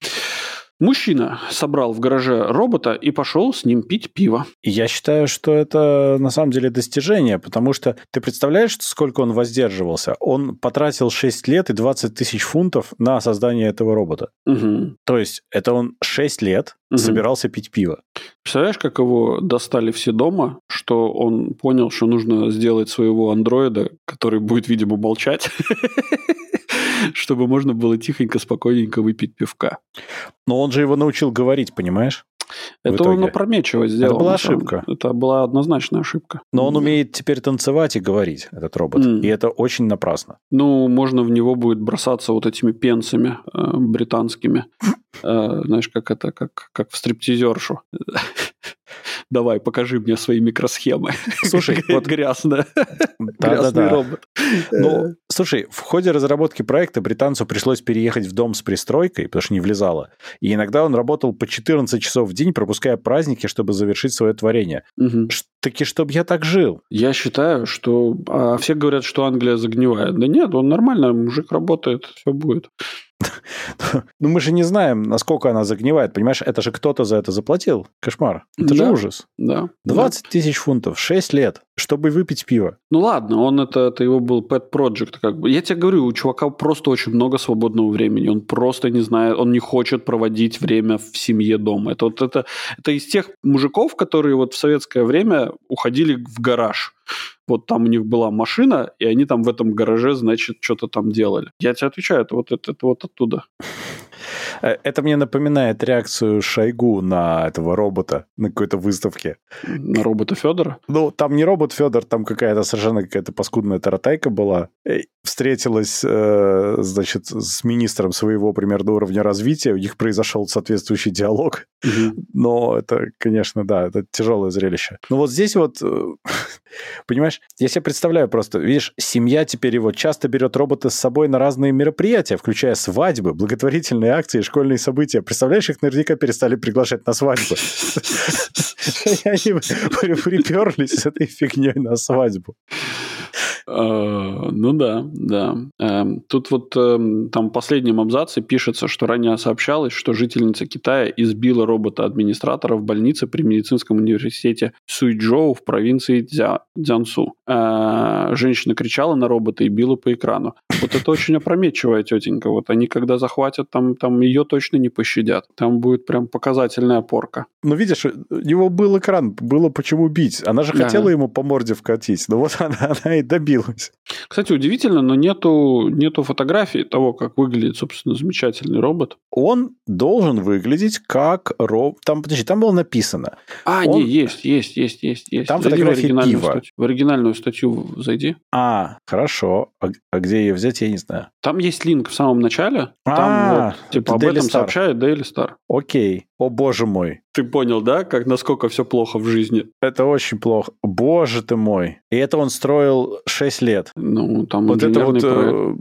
Мужчина собрал в гараже робота и пошел с ним пить пиво. Я считаю, что это на самом деле достижение, потому что ты представляешь, сколько он воздерживался? Он потратил 6 лет и 20 тысяч фунтов на создание этого робота. Угу. То есть это он 6 лет угу. собирался пить пиво. Представляешь, как его достали все дома, что он понял, что нужно сделать своего андроида, который будет, видимо, молчать, *laughs* чтобы можно было тихонько, спокойненько выпить пивка. Но он же его научил говорить, понимаешь? Это он опрометчиво сделал. Это была ошибка. Это была однозначная ошибка. Но он умеет теперь танцевать и говорить, этот робот. Mm. И это очень напрасно. Ну, можно в него будет бросаться вот этими пенсами э, британскими. *laughs* Э, знаешь, как это, как, как в стриптизершу. Давай, покажи мне свои микросхемы. *laughs* Слушай, вот грязно. Грязный робот. Ну, слушай, в ходе разработки проекта британцу пришлось переехать в дом с пристройкой, потому что не влезало. И иногда он работал по 14 часов в день, пропуская праздники, чтобы завершить свое творение. Таки, чтобы я так жил. Я считаю, что... А все говорят, что Англия загнивает. Да нет, он нормально, мужик работает, все будет. Ну, мы же не знаем, насколько она загнивает. Понимаешь, это же кто-то за это заплатил. Кошмар. Это да, же ужас. Да. 20 да. тысяч фунтов, 6 лет, чтобы выпить пиво. Ну ладно, он это, это его был pet project. Как бы. Я тебе говорю, у чувака просто очень много свободного времени. Он просто не знает, он не хочет проводить время в семье дома. Это вот это, это из тех мужиков, которые вот в советское время уходили в гараж вот там у них была машина, и они там в этом гараже, значит, что-то там делали. Я тебе отвечаю, это вот, это, это вот оттуда. Э, это мне напоминает реакцию Шойгу на этого робота на какой-то выставке. На робота Федора? Ну, там не робот Федор, там какая-то совершенно какая-то паскудная таратайка была. Э, встретилась, э, значит, с министром своего примерно уровня развития, у них произошел соответствующий диалог. Угу. Но это, конечно, да, это тяжелое зрелище. Но вот здесь вот, *laughs* понимаешь, я себе представляю просто, видишь, семья теперь его часто берет робота с собой на разные мероприятия, включая свадьбы, благотворительные акции, школьные события. Представляешь, их наверняка перестали приглашать на свадьбу. *laughs* *laughs* Они *laughs* приперлись с этой фигней на свадьбу. Э, ну да, да. Эм, тут вот эм, там в последнем абзаце пишется, что ранее сообщалось, что жительница Китая избила робота-администратора в больнице при медицинском университете Суйчжоу в провинции Цзянсу. Э, женщина кричала на робота и била по экрану. Вот это очень опрометчивая тетенька. Вот они когда захватят, там, там ее точно не пощадят. Там будет прям показательная порка. Ну, видишь, у него был экран, было почему бить. Она же хотела ему по морде вкатить. Но вот *laughs* она, она и добила добилась. Кстати, удивительно, но нету, нету фотографии того, как выглядит, собственно, замечательный робот. Он должен выглядеть как робот. Там, подожди, там было написано. А, Он... не, есть, есть, есть, есть, есть. Там зайди фотография в пива. Статью. В оригинальную статью зайди. А, хорошо. А, а где ее взять, я не знаю. Там есть линк в самом начале. Там а, вот, типа, об этом Star. сообщает Daily Star. Окей. О, боже мой. Ты понял, да, как насколько все плохо в жизни? Это очень плохо. Боже ты мой. И это он строил 6 лет. Ну, там вот это вот, э,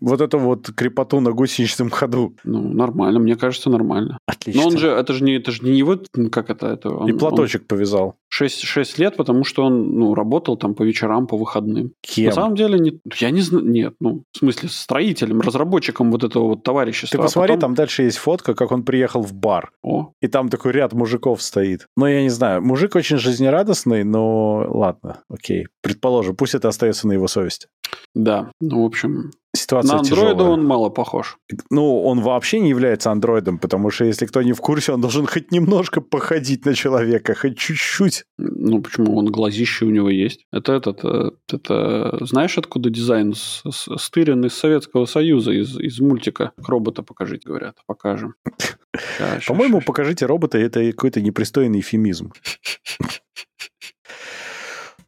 вот это вот крепоту на гусеничном ходу. Ну, нормально, мне кажется, нормально. Отлично. Но он же, это же не, это же не его, как это, это он, И платочек он... повязал. 6, 6 лет, потому что он ну, работал там по вечерам, по выходным. Кем? На самом деле, не, я не знаю, нет, ну, в смысле, строителем, разработчиком вот этого вот товарищества. Ты а посмотри, а потом... там дальше есть фотка, как он приехал в бар. О. И там такой ряд мужиков стоит. Ну, я не знаю, мужик очень жизнерадостный, но ладно, окей. Предположим, пусть это остается на его совести. Да, ну, в общем, ситуация На андроида он мало похож. Ну, он вообще не является андроидом, потому что, если кто не в курсе, он должен хоть немножко походить на человека, хоть чуть-чуть. Ну, почему? Он глазище у него есть. Это этот... э, Это... Знаешь, откуда дизайн стырен из Советского Союза, из, из мультика? Робота покажите, говорят. Покажем. *laughs* По-моему, покажите робота, это какой-то непристойный эфемизм. *laughs*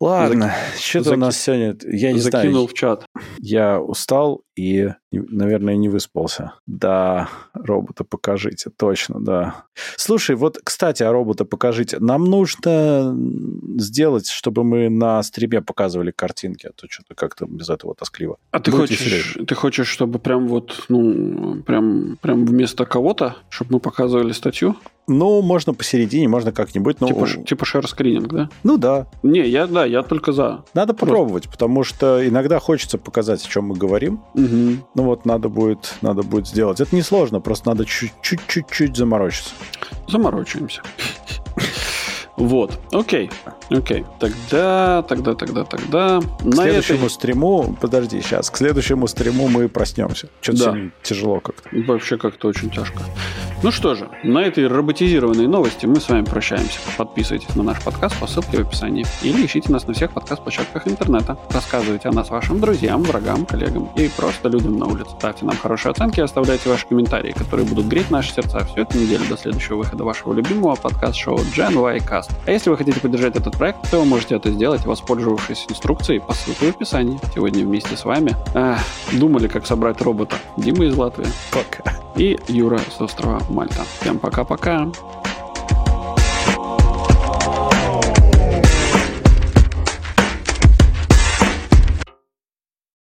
Ладно, что-то у заки- нас сегодня... Я не Закинул знаю, в чат. я устал и, наверное, не выспался. Да, робота покажите, точно, да. Слушай, вот, кстати, о робота покажите. Нам нужно сделать, чтобы мы на стриме показывали картинки, а то что-то как-то без этого тоскливо. А ты хочешь, веселее. ты хочешь, чтобы прям вот, ну, прям, прям вместо кого-то, чтобы мы показывали статью? Ну, можно посередине, можно как-нибудь. Ну, Типа, типа шер-скрининг, да? ну да, Не, я, да, я только за. надо попробовать, потому что иногда хочется показать, о чем мы говорим. Мгм. Ну вот, надо будет, надо будет сделать. Это несложно, просто надо чуть-чуть заморочиться. Заморочаемся. *laughs* Вот, окей, окей. Тогда, тогда, тогда, тогда. К На следующему этой... стриму, подожди, сейчас, к следующему стриму мы проснемся. Что-то Да. тяжело как-то. Вообще как-то очень тяжко. Ну что же, на этой роботизированной новости мы с вами прощаемся. Подписывайтесь на наш подкаст по ссылке в описании. Или ищите нас на всех подкаст-площадках интернета. Рассказывайте о нас вашим друзьям, врагам, коллегам и просто людям на улице. Ставьте нам хорошие оценки и оставляйте ваши комментарии, которые будут греть наши сердца всю эту неделю до следующего выхода вашего любимого подкаст-шоу Gen Y Cast. А если вы хотите поддержать этот проект, то вы можете это сделать, воспользовавшись инструкцией по ссылке в описании. Сегодня вместе с вами ах, думали, как собрать робота. Дима из Латвии Пока. и Юра с острова Мальта. Всем пока-пока.